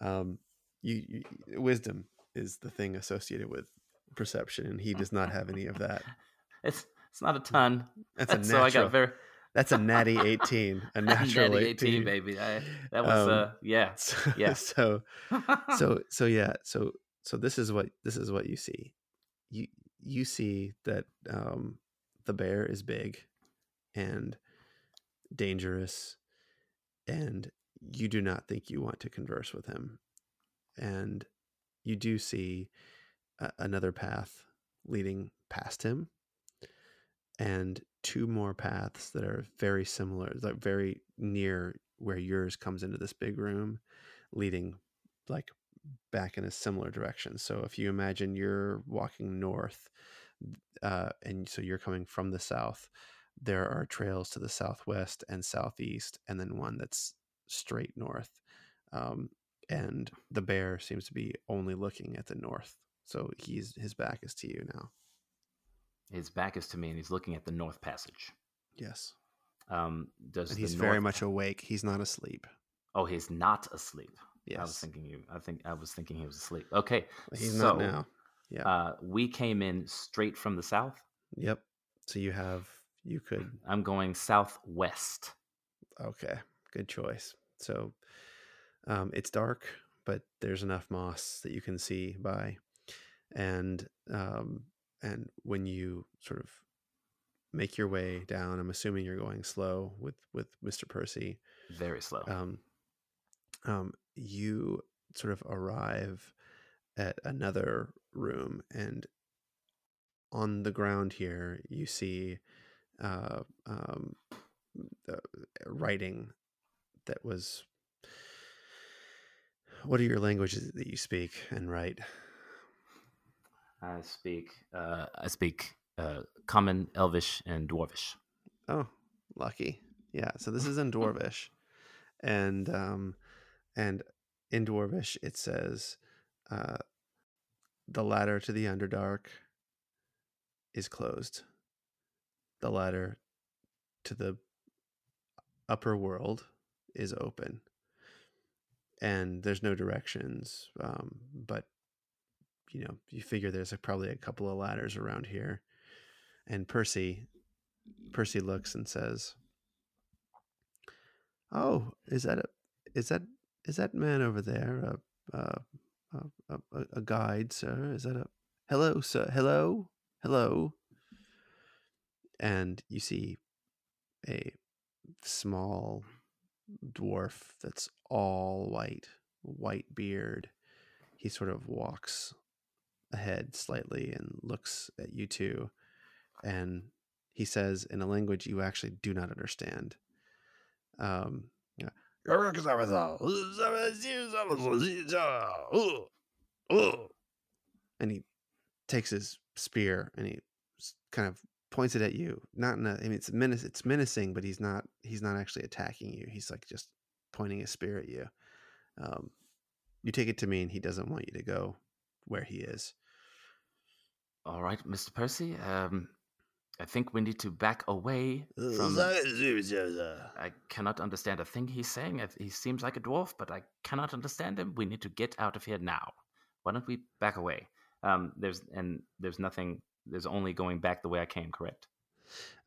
um, you, you wisdom is the thing associated with perception, and he does not have any of that. It's it's not a ton. That's a natural. so I got very That's a natty 18, a natural Natty 18, 18, baby. I, that was Um, uh yeah. So, Yeah. so so so yeah so so this is what this is what you see you you see that um the bear is big and dangerous and you do not think you want to converse with him and you do see another path leading past him. And two more paths that are very similar like very near where yours comes into this big room leading like back in a similar direction. So if you imagine you're walking north uh, and so you're coming from the south there are trails to the southwest and southeast and then one that's straight north um, and the bear seems to be only looking at the north so he's his back is to you now His back is to me and he's looking at the north passage. yes Um does and he's very much awake he's not asleep Oh, he's not asleep. yes I was thinking you I think I was thinking he was asleep. Okay. he's so, not now yeah Uh we came in straight from the south. yep so you have you could I'm going southwest. Okay, good choice. So um, it's dark, but there's enough moss that you can see by, and um, and when you sort of make your way down, I'm assuming you're going slow with with Mr. Percy. Very slow. Um, um, you sort of arrive at another room, and on the ground here you see uh, um, writing that was. What are your languages that you speak and write? I speak uh I speak uh common, elvish, and dwarvish. Oh, lucky. Yeah. So this is in Dwarvish, and um, and in Dwarvish it says, uh, the ladder to the Underdark is closed. The ladder to the upper world is open, and there's no directions. Um, but you know, you figure there's a, probably a couple of ladders around here, and Percy Percy looks and says, "Oh, is that a is that is that man over there a a a, a, a guide, sir? Is that a hello, sir? Hello, hello." and you see a small dwarf that's all white, white beard. He sort of walks ahead slightly and looks at you two, and he says in a language you actually do not understand. Um, yeah, and he takes his spear and he kind of points it at you. Not in a, I mean, it's menace, it's menacing, but he's not, he's not actually attacking you. He's like just pointing his spear at you. Um, you take it to mean he doesn't want you to go where he is. All right, Mr. Percy. Um, I think we need to back away from. I cannot understand a thing he's saying. He seems like a dwarf, but I cannot understand him. We need to get out of here now. Why don't we back away? Um, there's and there's nothing. There's only going back the way I came. Correct.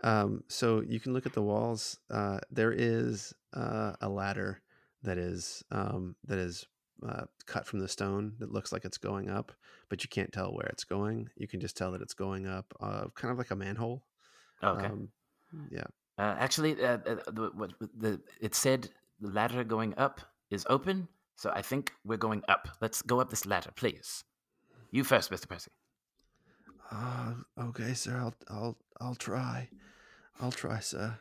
Um, so you can look at the walls. Uh, there is uh, a ladder that is um, that is uh, cut from the stone that looks like it's going up, but you can't tell where it's going. You can just tell that it's going up, uh, kind of like a manhole. Okay. Um, yeah. Uh, actually, uh, uh, the, what, the it said the ladder going up is open, so I think we're going up. Let's go up this ladder, please. You first, Mister Percy. Uh, okay, sir. I'll I'll I'll try. I'll try, sir.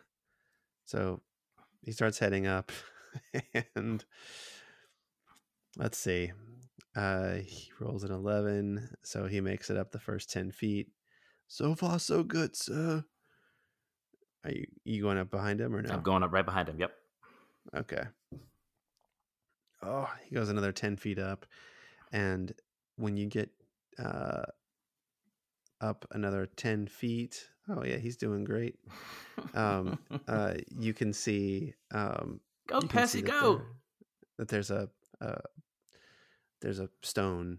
So he starts heading up, and let's see. Uh, he rolls an eleven, so he makes it up the first ten feet. So far, so good, sir. Are you you going up behind him or no? I'm going up right behind him. Yep. Okay. Oh, he goes another 10 feet up. And when you get uh, up another 10 feet, oh, yeah, he's doing great. Um, uh, you can see. Um, go, you can see Percy, that go. there- that there's a, uh, there's a stone,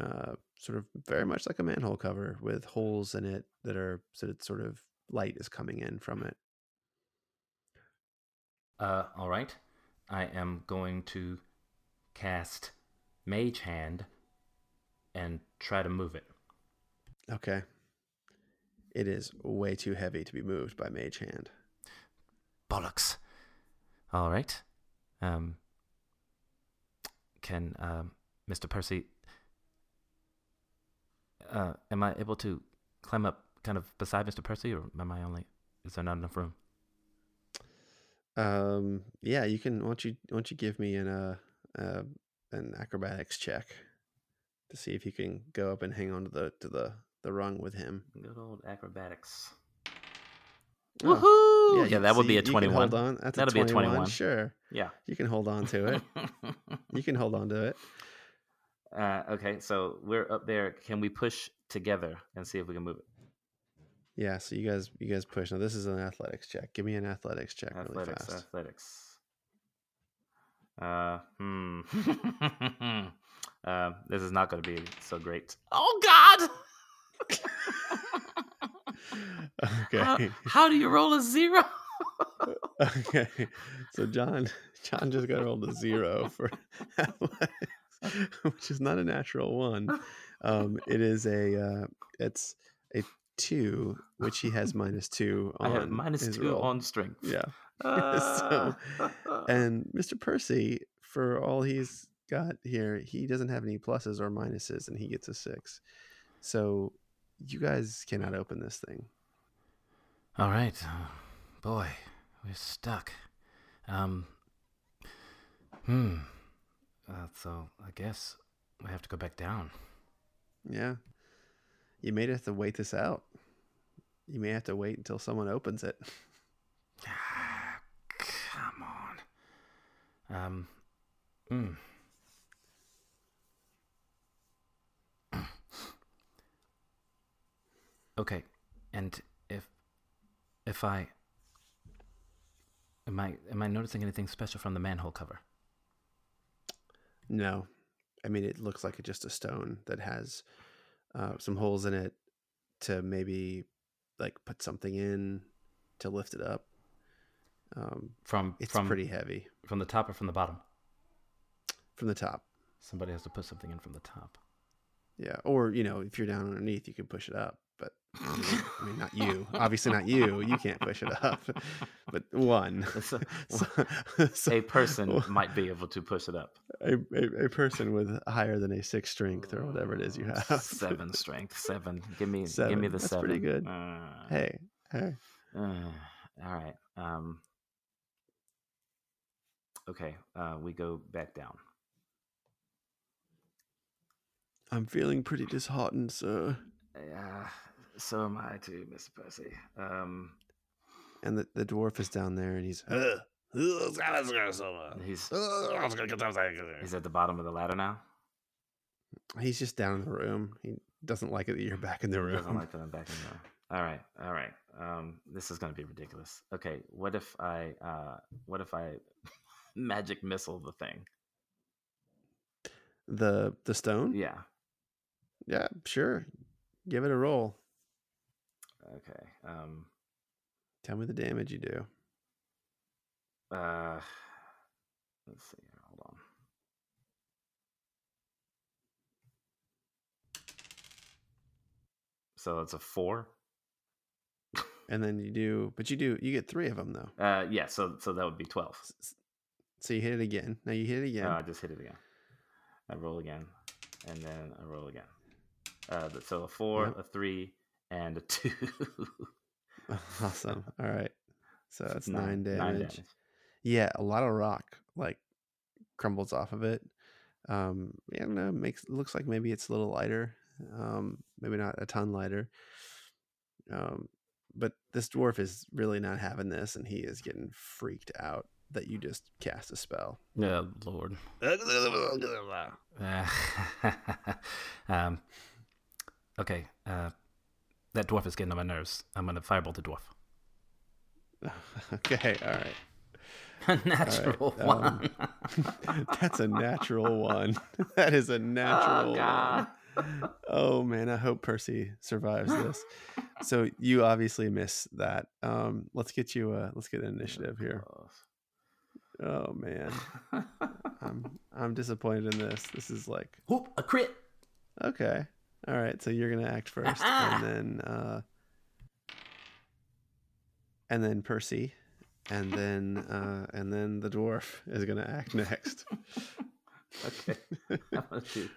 uh, sort of very much like a manhole cover with holes in it that are so that sort of light is coming in from it. Uh, all right. I am going to cast Mage Hand and try to move it. Okay. It is way too heavy to be moved by Mage Hand. Bollocks. All right. Um, can um, Mr. Percy? Uh, am I able to climb up kind of beside Mr. Percy, or am I only? Is there not enough room? Um, yeah, you can. Why don't you? Why don't you give me an uh, uh an acrobatics check to see if you can go up and hang on to the to the the rung with him. Good old acrobatics. Oh, Woohoo! you Yeah, can that would be a you twenty-one. Hold on. That's That'll a be a 21. 21. Sure, Yeah. you can hold on to it. you can hold on to it. Uh, okay, so we're up there. Can we push together and see if we can move it? Yeah. So you guys, you guys push. Now this is an athletics check. Give me an athletics check really athletics, fast. athletics. Uh, hmm. uh, this is not going to be so great. Oh God! okay. How, how do you roll a zero? Okay, so John, John just got rolled a zero for athletics, which is not a natural one. Um, it is a, uh, it's a two, which he has minus two I on. have two roll. on strength. Yeah, So, and Mr. Percy, for all he's got here, he doesn't have any pluses or minuses, and he gets a six. So you guys cannot open this thing. All right, boy, we're stuck. Um, hmm. Uh, so I guess we have to go back down. Yeah. You may have to wait this out. You may have to wait until someone opens it. Ah, come on. Um. Hmm. okay, and if if I am I am I noticing anything special from the manhole cover? No. I mean, it looks like it's just a stone that has uh, some holes in it to maybe like put something in to lift it up. Um, From it's from pretty heavy from the top or from the bottom? from the top. Somebody has to put something in from the top. Yeah. Or, you know, if you're down underneath, you can push it up. I mean, not you. Obviously, not you. You can't push it up. But one. So- So- a person might be able to push it up. a, a, a person with higher than a six strength or whatever it is you have. Seven strength. Seven. Give me. Seven. Give me Seven. the That's seven. pretty good. Uh, Hey, hey. uh, all right. Um. Okay. Uh, we go back down. I'm feeling pretty disheartened, sir. Yeah. So am I too, Mr. Percy. Um. And the, the dwarf is down there and he's He's he's at the bottom of the ladder now. he's just down in the room. He doesn't like it that you're back in the room. Doesn't like that I'm back in there. All right, all right. Um, this is gonna be ridiculous. Okay, what if I, uh, what if I magic missile the thing? the the stone? Yeah. Yeah, sure. Give it a roll. Okay. Um. Tell me the damage you do. Uh. Let's see. Hold on. So it's a four. And then you do, but you do, you get three of them though. Uh, yeah. So so that would be twelve. So you hit it again. Now you hit it again. Oh, I just hit it again. I roll again, and then I roll again. Uh, so a four, Yep. a three, and a two. awesome. All right. So that's nine, Nine- damage. Yeah, a lot of rock like crumbles off of it. Um, yeah, I don't know. Makes looks like maybe it's a little lighter. Um, maybe not a ton lighter. Um, but this dwarf is really not having this, and he is getting freaked out that you just cast a spell. Yeah, Lord. Uh, um, okay. Uh, that dwarf is getting on my nerves. I'm gonna fireball the dwarf. okay, all right. A natural um, one. That's a natural one. that is a natural oh God. one. Oh man, I hope Percy survives this. So you obviously miss that. Um, let's get you a let's get an initiative here. Oh man, I'm I'm disappointed in this. This is like Whoop, a crit. okay, all right. So you're gonna act first, and then uh, and then Percy, and then uh, and then the dwarf is gonna act next. okay. I'm gonna do.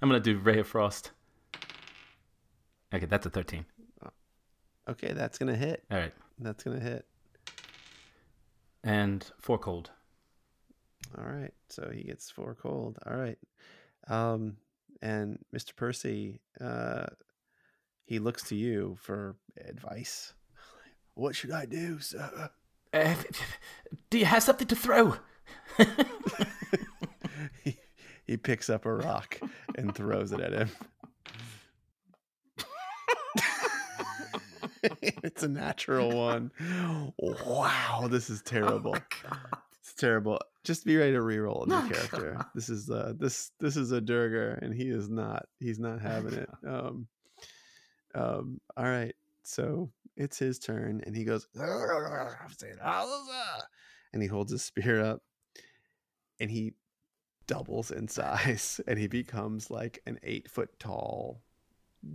I'm gonna do Ray of Frost. Okay, that's a thirteen. Okay, that's gonna hit. All right, That's gonna hit. and four cold. All right. So he gets four cold. All right. Um, and Mr. Percy, uh, he looks to you for advice. What should I do, sir? Uh, do you have something to throw? he, he picks up a rock and throws it at him. it's a natural one. Wow, this is terrible. It's terrible. Just be ready to reroll a new Oh, character. God. This is uh this this is a Duergar and he is not he's not having it. Um um all right. So it's his turn and he goes and he holds his spear up and he doubles in size and he becomes like an eight foot tall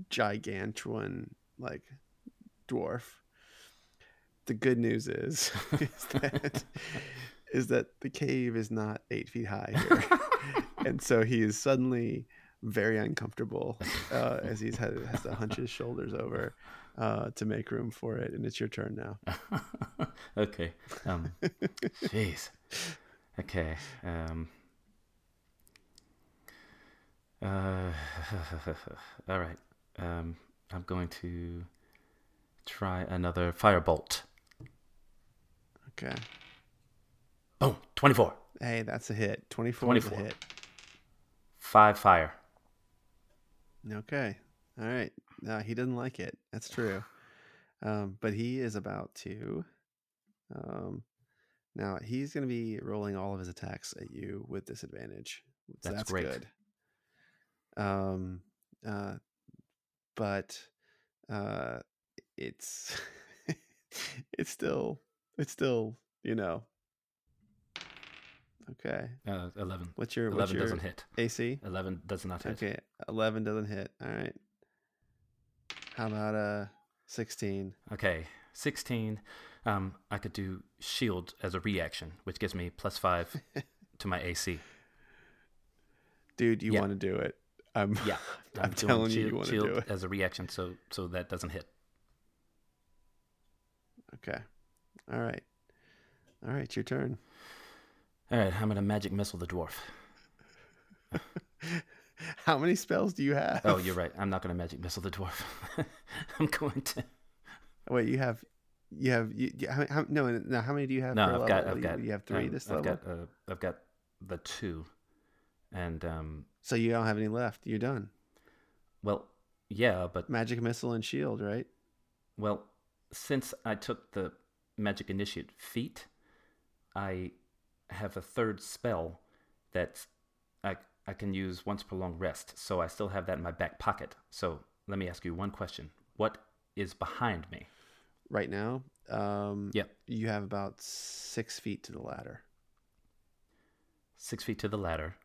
gigantuan like dwarf the good news is is that is that the cave is not eight feet high here and so he is suddenly very uncomfortable uh, as he's had, has to hunch his shoulders over uh, to make room for it and it's your turn now okay. Um. Jeez. Okay. Um. Uh. all right. Um. I'm going to try another firebolt. okay Boom, 24. hey that's a hit 24, is a 24. hit Five fire. Okay. All right. No, he doesn't like it. That's true. Um, but he is about to. Um, now he's going to be rolling all of his attacks at you with disadvantage. So That's that's great. good. Um, uh, but uh, it's it's still it's still you know. Okay. Uh, Eleven. What's your what's Eleven your doesn't hit. AC? Eleven does not hit. Okay, eleven doesn't hit. All right. How about uh 16? Okay, 16. Um, I could do shield as a reaction, which gives me plus five to my AC. Dude, you Yeah. want to do it. I'm Yeah, I'm, doing telling you shield, you want to do it. as a reaction, so so that doesn't hit. Okay. All right. All right, your turn. All right, I'm gonna magic missile the dwarf. How many spells do you have? Oh, you're right. I'm not gonna magic missile the dwarf. I'm going to. Wait, you have you have you, how, how, no no how many do you have No, I've level? got. I've you, got. you have 3 um, this I've got. Uh, I've got the two, and um. So you don't have any left. You're done. Well, yeah, but Magic missile and shield, right? Well, since I took the magic initiate feat, I have a third spell that I I can use once per long rest. So I still have that in my back pocket. So let me ask you one question: What is behind me? Right now, um, Yep, you have about six feet to the ladder, six feet to the ladder,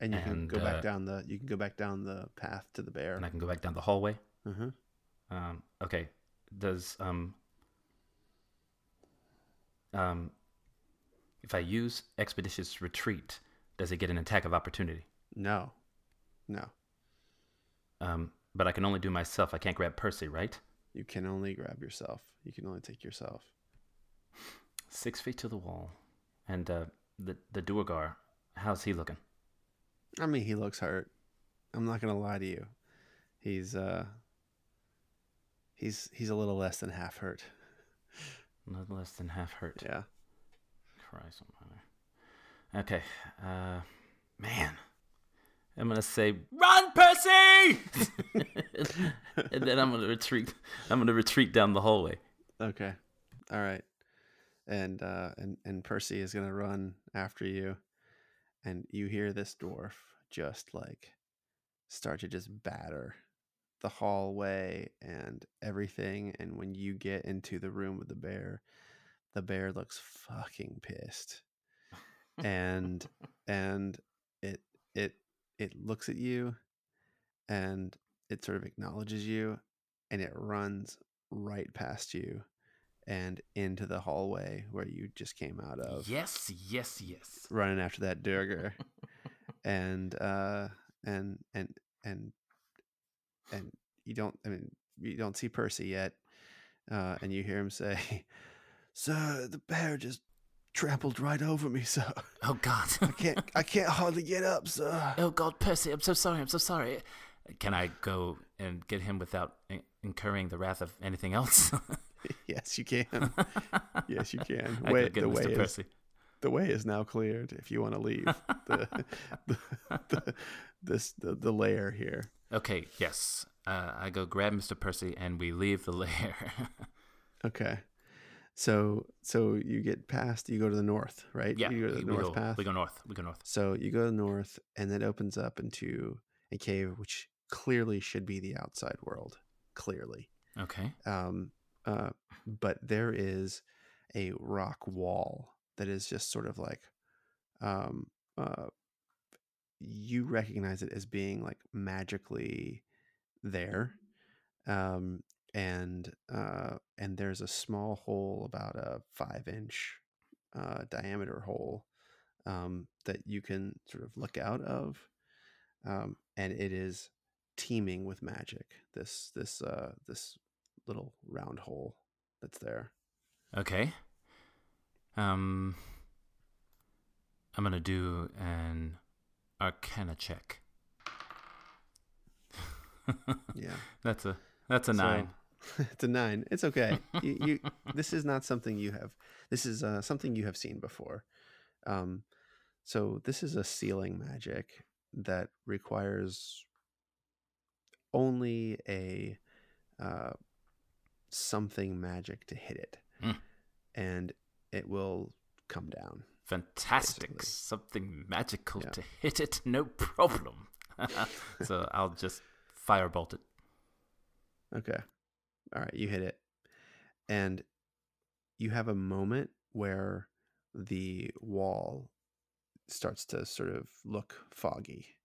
and you can go uh, back down the you can go back down the path to the bear. and I can go back down the hallway. hmm Um, okay. Does um um if I use expeditious retreat, does it get an attack of opportunity? No, no, Um, but I can only do myself. I can't grab Percy, right? you can only grab yourself. You can only take yourself. Six feet to the wall, and uh, the the Duergar. How's he looking? I mean, he looks hurt. I'm not gonna lie to you. He's uh, he's he's a little less than half hurt. Not less than half hurt. Yeah. Christ almighty. Okay. Uh, man. I'm gonna say, "Run, Percy!" and then I'm gonna retreat. I'm gonna retreat down the hallway. Okay. All right. And uh and and Percy is to run after you and you hear this dwarf just like start to just batter the hallway and everything and when you get into the room with the bear the bear looks fucking pissed. And and it it it looks at you and it sort of acknowledges you and it runs right past you and into the hallway where you just came out of. Yes, yes, yes. running after that Duergar and uh and and and and you don't I mean you don't see Percy yet uh and you hear him say sir the bear just trampled right over me sir Oh God. I can't I can't hardly get up sir oh God, Percy, I'm so sorry. I'm so sorry. Can I go and get him without in- incurring the wrath of anything else? yes you can yes you can get the Mr. way is Percy. the way is now cleared if you want to leave the, the, the this the, the lair here Okay, yes. Uh, I go grab Mr. Percy and we leave the lair. okay so so you get past you go to the north right yeah, you go to the we north go, path we go north. We go north. so you go north and that opens up into a cave which clearly should be the outside world clearly Okay. um uh but there is a rock wall that is just sort of like um uh you recognize it as being like magically there um and uh and there's a small hole about a five inch uh diameter hole um that you can sort of look out of um and it is teeming with magic this this uh this little round hole that's there Okay. Um, I'm gonna do an Arcana check. yeah That's a that's a So- nine. it's a nine. It's okay. you, you this is not something you have. This is uh, something you have seen before. Um, so this is a sealing magic that requires only a uh, something magic to hit it, Mm. and it will come down. Fantastic. basically. Something magical Yeah. to hit it, no problem. so I'll just firebolt it. Okay. All right, you hit it. And you have a moment where the wall starts to sort of look foggy.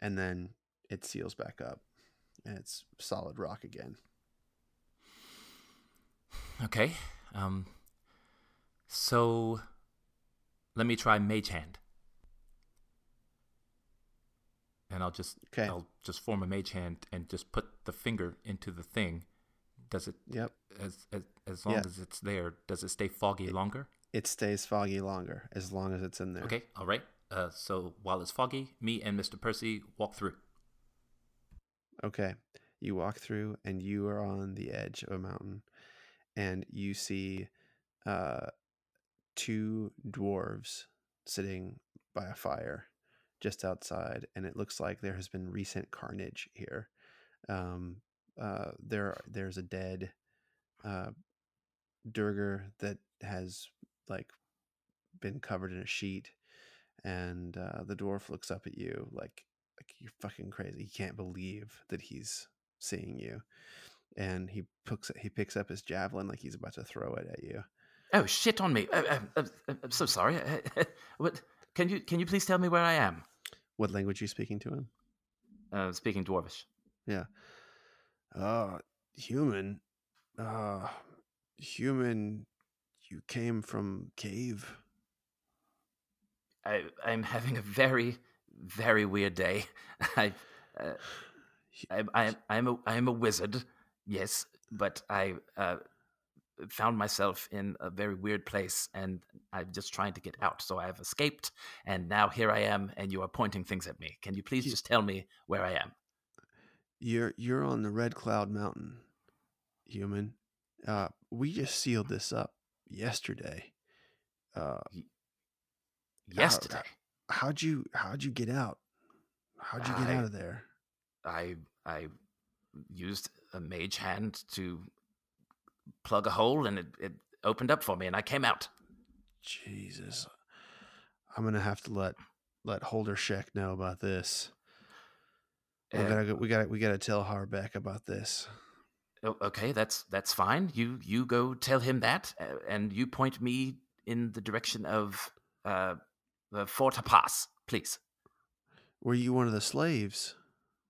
And then it seals back up, and it's solid rock again. Okay. Um. So, let me try Mage Hand, and I'll just 'Kay. I'll just form a Mage Hand and just put the finger into the thing. Does it Yep, as as as long Yeah. as it's there? Does it stay foggy longer? it stays foggy longer as long as it's in there. Okay. All right. Uh. So while it's foggy, me and Mister Percy walk through. Okay. You walk through and you are on the edge of a mountain and you see uh two dwarves sitting by a fire just outside and it looks like there has been recent carnage here. Um uh there there's a dead uh Duergar that has like been covered in a sheet and uh, the dwarf looks up at you like like you're fucking crazy. He can't believe that he's seeing you, and he picks he picks up his javelin like he's about to throw it at you. Oh shit on me! Uh, I'm so sorry. What? Can you can you please tell me where I am? What language are you speaking to him? Uh, speaking dwarvish. Yeah. Uh, human. Uh, human. You came from cave. I I'm having a very very weird day. I uh, I I I'm a I'm a wizard. Yes, but I uh, found myself in a very weird place, and I'm just trying to get out. So I've escaped, and now here I am, and you are pointing things at me. Can you please just tell me where I am? You're you're on the Red Cloud Mountain, human. Uh, we just sealed this up yesterday. Uh, Yesterday. how'd you how'd you get out? How'd you get I- out of there? I I used a mage hand to plug a hole and it, it opened up for me and I came out. Jesus, I'm gonna have to let let Holder Sheck know about this. We Uh, gotta go- we gotta we gotta tell Harbeck about this. okay, that's that's fine. You you go tell him that uh, and you point me in the direction of uh the Fort Pass, please. Were you one of the slaves?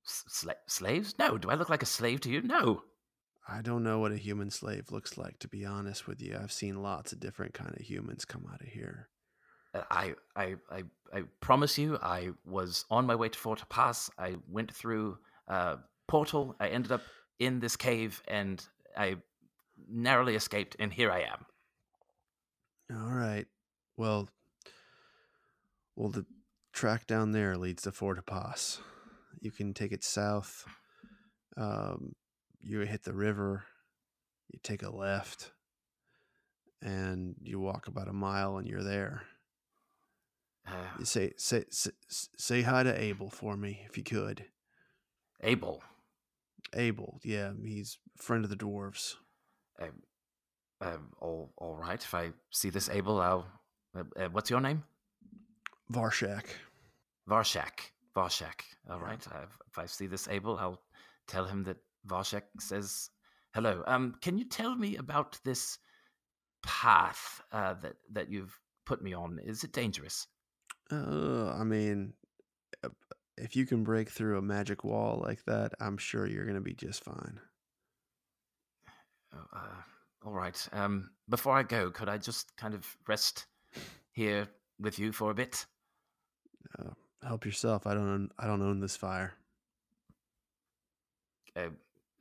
S- sla- slaves? No, do I look like a slave to you? No. I don't know what a human slave looks like, to be honest with you. I've seen lots of different kind of humans come out of here. Uh, I, I, I, I promise you, I was on my way to Fort Pass. I went through a portal. I ended up in this cave, and I narrowly escaped. And here I am. All right. Well, well, the track down there leads to Fort Pass. You can take it south. Um, you hit the river. You take a left, and you walk about a mile, and you're there. Uh, You say say say, say hi to Abel for me if you could. Abel, Abel, yeah, he's friend of the dwarves. uh, uh, all, all right. If I see this Abel, I'll. Uh, uh, what's your name? Varshak. Varshak. Varshak. All right. Uh, if I see this Abel, I'll tell him that Varshak says hello. Um, can you tell me about this path uh, that that you've put me on? Is it dangerous? Uh, I mean, uh, if you can break through a magic wall like that, I'm sure you're gonna be just fine. Oh, Uh, all right. Um, before I go, could I just kind of rest here with you for a bit? Uh, help yourself. I don't. Own, I don't own this fire. Uh,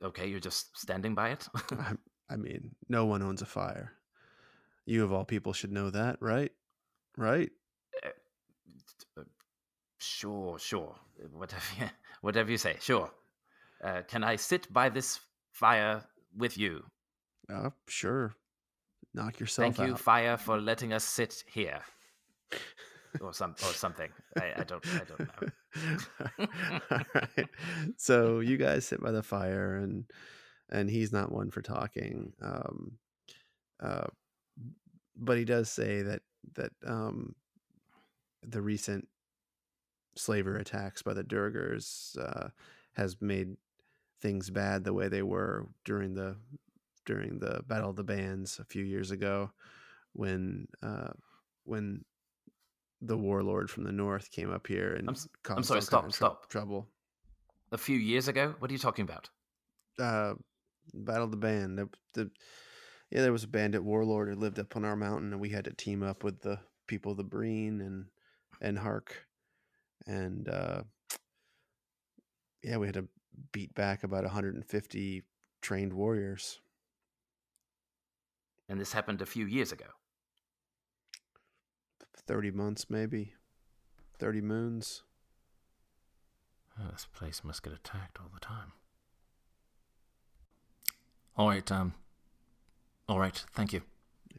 okay, you're just standing by it. I, I mean, no one owns a fire. You of all people should know that, right? Right? Uh, sure, sure. Whatever, you, whatever you say. Sure. Uh, can I sit by this fire with you? Uh, sure. Knock yourself out. Thank you, fire, for letting us sit here, or some, or something. I, I don't, I don't know. All right. So you guys sit by the fire, and and he's not one for talking. Um, uh, but he does say that that um, the recent slaver attacks by the Duergars uh, has made things bad the way they were during the during the Battle of the Bands a few years ago, when uh, when the warlord from the north came up here and I'm caused sorry, all stop, kind of trou- stop. trouble. A few years ago? What are you talking about? Uh, Battle of the Band. The, the yeah, there was a bandit warlord who lived up on our mountain, and we had to team up with the people of the Breen and and Hark, and uh, yeah, we had to beat back about 150 trained warriors. And this happened a few years ago. 30 months, maybe 30 moons. Oh, this place must get attacked all the time. All right, um. All right, thank you.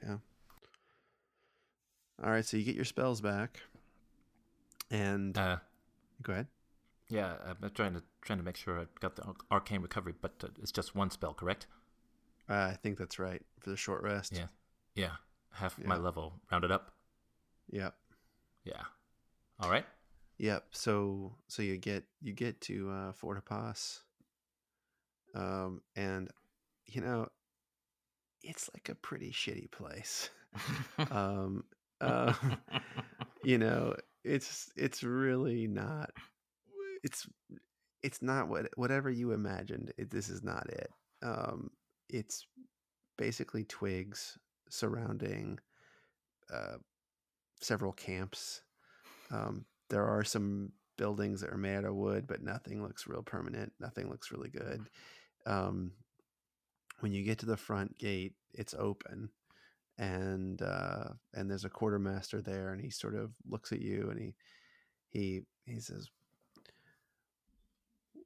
Yeah. All right, so you get your spells back, and Uh, go ahead. yeah, I'm trying to trying to make sure I got the arcane recovery, but uh, it's just one spell, correct? Uh, I think that's right for the short rest. Yeah, yeah, half my level rounded up. Yep. Yeah. All right. Yep. So so you get you get to uh, Fort Hapas, um, and you know, it's like a pretty shitty place. um, uh, you know, it's it's really not. It's it's not what whatever you imagined. It, this is not it. Um, it's basically twigs surrounding uh, several camps. Um, there are some buildings that are made out of wood, but nothing looks real permanent. Nothing looks really good. Um, when you get to the front gate, it's open, and uh, and there's a quartermaster there, and he sort of looks at you, and he he he says,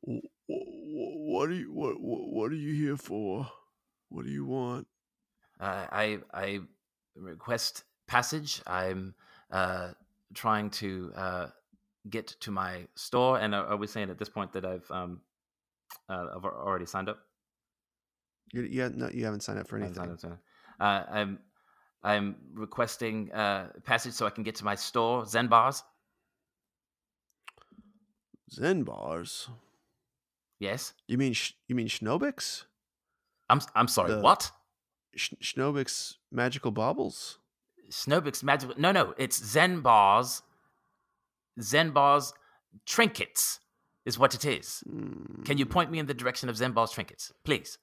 "What are you what what are you here for? What do you want?" Uh, I I request passage. I'm uh, trying to uh, get to my store, and are, are we saying at this point that I've um, uh, I've already signed up? You you, no, you haven't signed up for anything. up. Uh, I'm I'm requesting uh, passage so I can get to my store, Zenbar's. Zen bars. Yes, You mean you mean Schnobix? I'm I'm sorry. The- What? Sh- Schnobix magical baubles? Snowbix magic? No, no. It's Zenbar's. Zen Bars trinkets is what it is. Can you Mm, point me in the direction of Zenbar's trinkets, please?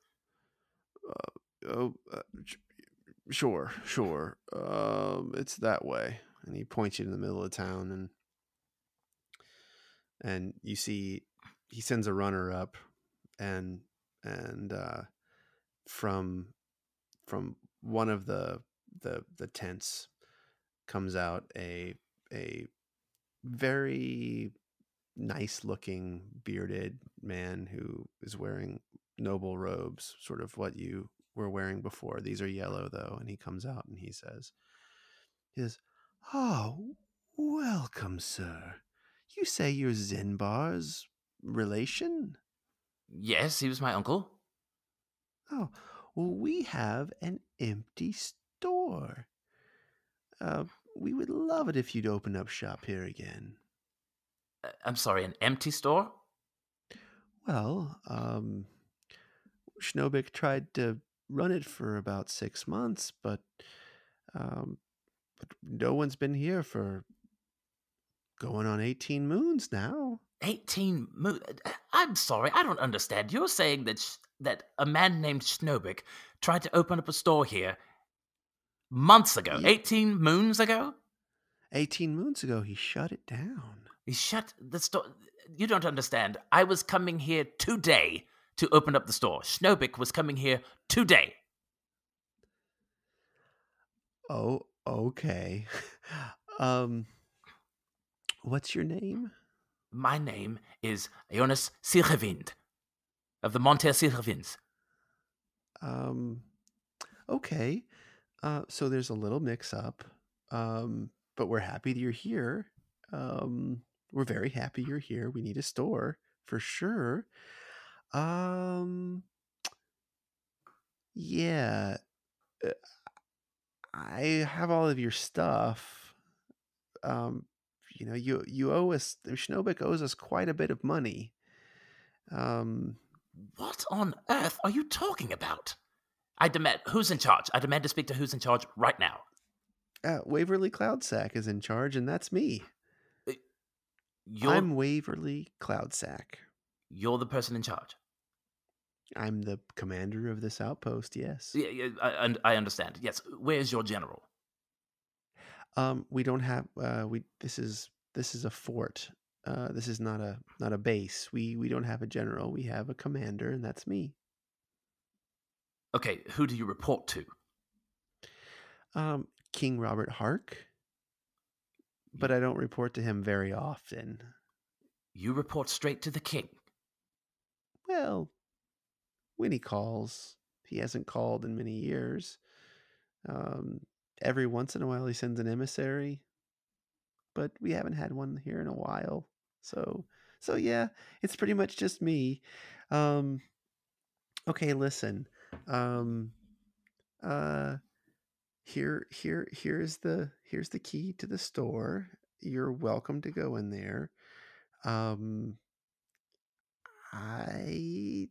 Oh, uh, sure, sure. Um, it's that way. And he points you to the middle of town, and and you see he sends a runner up, and and uh, from from one of the the the tents comes out a a very nice looking bearded man who is wearing noble robes, sort of what you were wearing before. These are yellow though, and he comes out and he says, "He says, oh, welcome, sir. You say you're Zenbar's relation? Yes, he was my uncle. Oh, well, we have an empty store. Uh, we would love it if you'd open up shop here again. Uh, I'm sorry, an empty store? Well, um, Schnobik tried to run it for about six months, but um, but no one's been here for going on eighteen moons now. 18 mo- uh, I'm sorry, I don't understand. You're saying that sh- that a man named Schnobik tried to open up a store here months ago, Ye- 18 moons ago? Eighteen moons ago, he shut it down. He shut the store. You don't understand. I was coming here today to open up the store. Schnobik was coming here today. Oh, okay. um, what's your name? My name is Jonas Silhavind of the Monter Silhavinds. Um, okay. Uh, so there's a little mix up. Um, but we're happy that you're here. Um, we're very happy you're here. We need a store for sure. Um, yeah. uh, I have all of your stuff. Um, you know, you you owe us. Schnobik owes us quite a bit of money. Um, What on earth are you talking about? I demand who's in charge. I demand to speak to who's in charge right now. uh, Waverly Cloudsack is in charge, and that's me. You're I'm Waverly Cloudsack. You're the person in charge. I'm the commander of this outpost. Yes. Yeah, yeah I, I understand. Yes. Where's your general? Um, we don't have. Uh, we this is this is a fort. Uh, this is not a not a base. We we don't have a general. We have a commander, and that's me. Okay, who do you report to? Um, King Robert Hark. But I don't report to him very often. You report straight to the king. Well, when he calls, he hasn't called in many years. Um, every once in a while, he sends an emissary, but we haven't had one here in a while. So, so yeah, it's pretty much just me. Um, okay, listen. Um, uh, here, here, here's the here's the key to the store. You're welcome to go in there. Um, I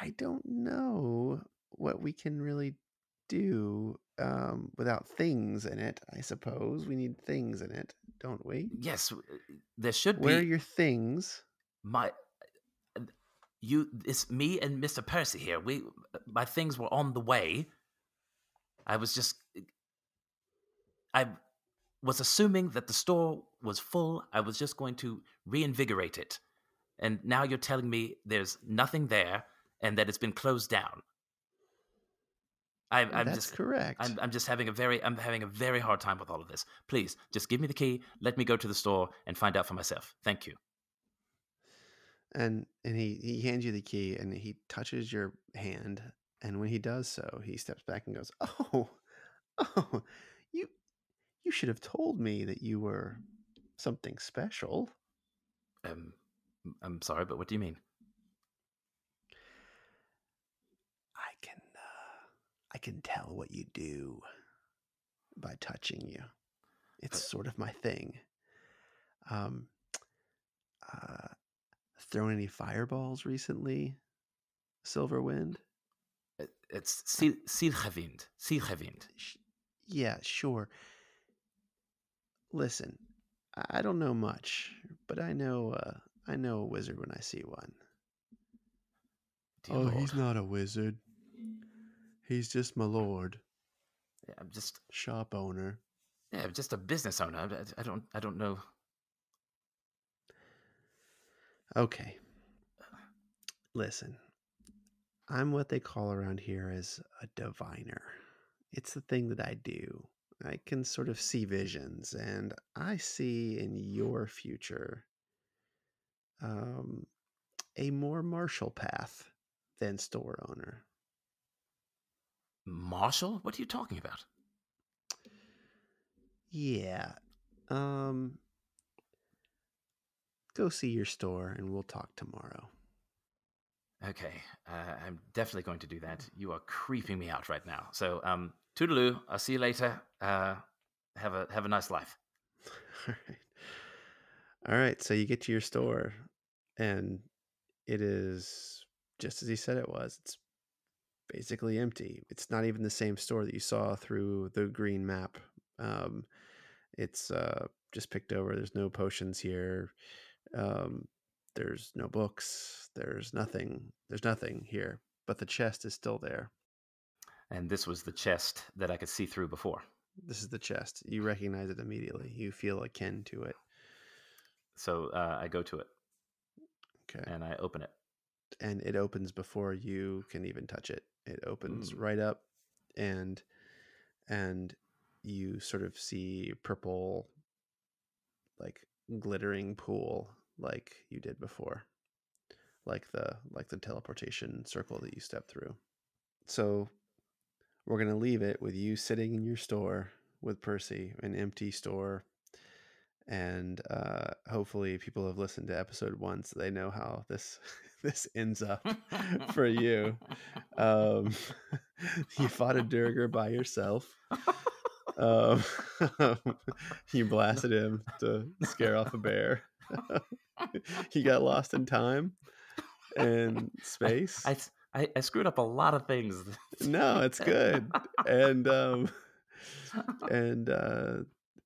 I don't know what we can really do um, without things in it. I suppose we need things in it, don't we? Yes, uh, there should be. Where are your things? my you it's me and Mr. Percy here. We my things were on the way. I was just I was assuming that the store was full. I was just going to reinvigorate it. And now you're telling me there's nothing there and that it's been closed down. I, I'm That's just correct. I'm, I'm just having a very I'm having a very hard time with all of this. Please, just give me the key. Let me go to the store and find out for myself. Thank you. And and he he hands you the key and he touches your hand and when he does so he steps back and goes oh oh you you should have told me that you were something special. Um, I'm sorry, but what do you mean? i can uh, i can tell what you do by touching you. It's sort of my thing. Um uh thrown any fireballs recently silverwind It- It's Sil- Silhavind. Silhavind. Yeah, sure. Listen, I don't know much, but I know uh, I know a wizard when I see one. Dear Lord. not a wizard. He's just my lord, Yeah, I'm just shop owner. yeah, I'm just a business owner. I, I don't I don't know. Okay. Listen, I'm what they call around here as a diviner. It's the thing that I do. I can sort of see visions, and I see in your future um, a more martial path than store owner. Marshall, what are you talking about? Yeah. Um, go see your store, and we'll talk tomorrow. Okay, uh, I'm definitely going to do that. You are creeping me out right now. So, um, toodaloo. I'll see you later. Uh, have a have a nice life. All right. All right. So you get to your store, and it is just as he said it was. It's basically empty. It's not even the same store that you saw through the green map. Um, it's uh, just picked over. There's no potions here. Um, there's no books. There's nothing. There's nothing here. But the chest is still there. And this was the chest that I could see through before. This is the chest. You recognize it immediately. You feel akin to it. So uh, I go to it Okay. and I open it. and it opens before you can even touch it. It opens Ooh. right up and and you sort of see purple like glittering pool like you did before. Like the like the teleportation circle that you stepped through. So we're going to leave it with you sitting in your store with Percy, an empty store. And uh, hopefully, people have listened to episode one, so they know how this this ends up for you. Um, you fought a Duergar by yourself. Um, you blasted him to scare off a bear. he got lost in time and space. I, I I screwed up a lot of things. no, it's good. And um, and uh,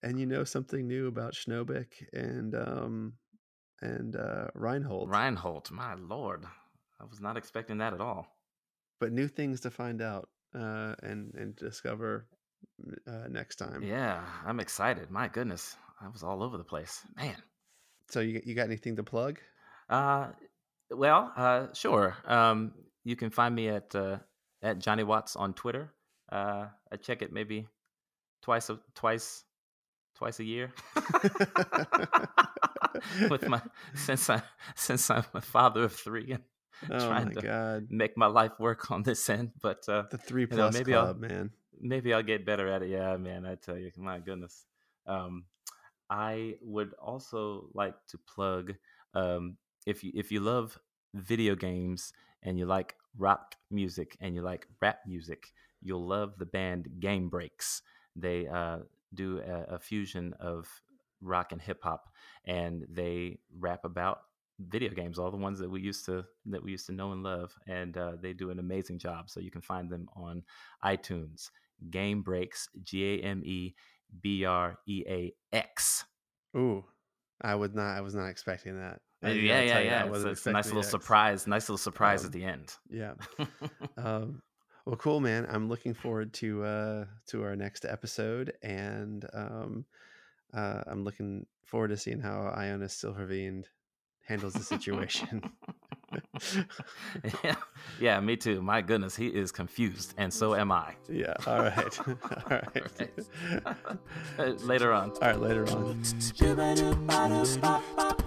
and you know something new about Schnobik, and um, and uh, Reinhold. Reinhold, my lord, I was not expecting that at all. But new things to find out uh, and and discover uh, next time. Yeah, I'm excited. My goodness, I was all over the place, man. So you you got anything to plug? Uh, well, uh, sure. Um, you can find me at uh, at Johnny Watts on Twitter. Uh, I check it maybe twice a twice twice a year. With my since I since I'm a father of three and oh trying my to god, make my life work on this end, but uh, the three know, plus maybe I'll- club, man. Maybe I'll get better at it. Yeah, man, I tell you, my goodness. Um, I would also like to plug um, if you if you love video games and you like rock music and you like rap music, you'll love the band Game Breax. They uh, do a, a fusion of rock and hip hop, and they rap about video games, all the ones that we used to that we used to know and love, and uh, they do an amazing job. So you can find them on iTunes. Game Breax, G A M E B R E A X. Ooh, I would not. I was not expecting that. I Yeah, yeah, tell you, I yeah. It's, it's a nice little X. surprise. Nice little surprise Um, at the end. Yeah. Um, well, cool, man. I'm looking forward to uh, to our next episode, and um, uh, I'm looking forward to seeing how Ionis Silvervein handles the situation. yeah, yeah, me too. My goodness, he is confused, and so am I. yeah. All right. all right. Right. Later on. all right. Later on. Choo-ba-doo-ba-doo-bop-bop,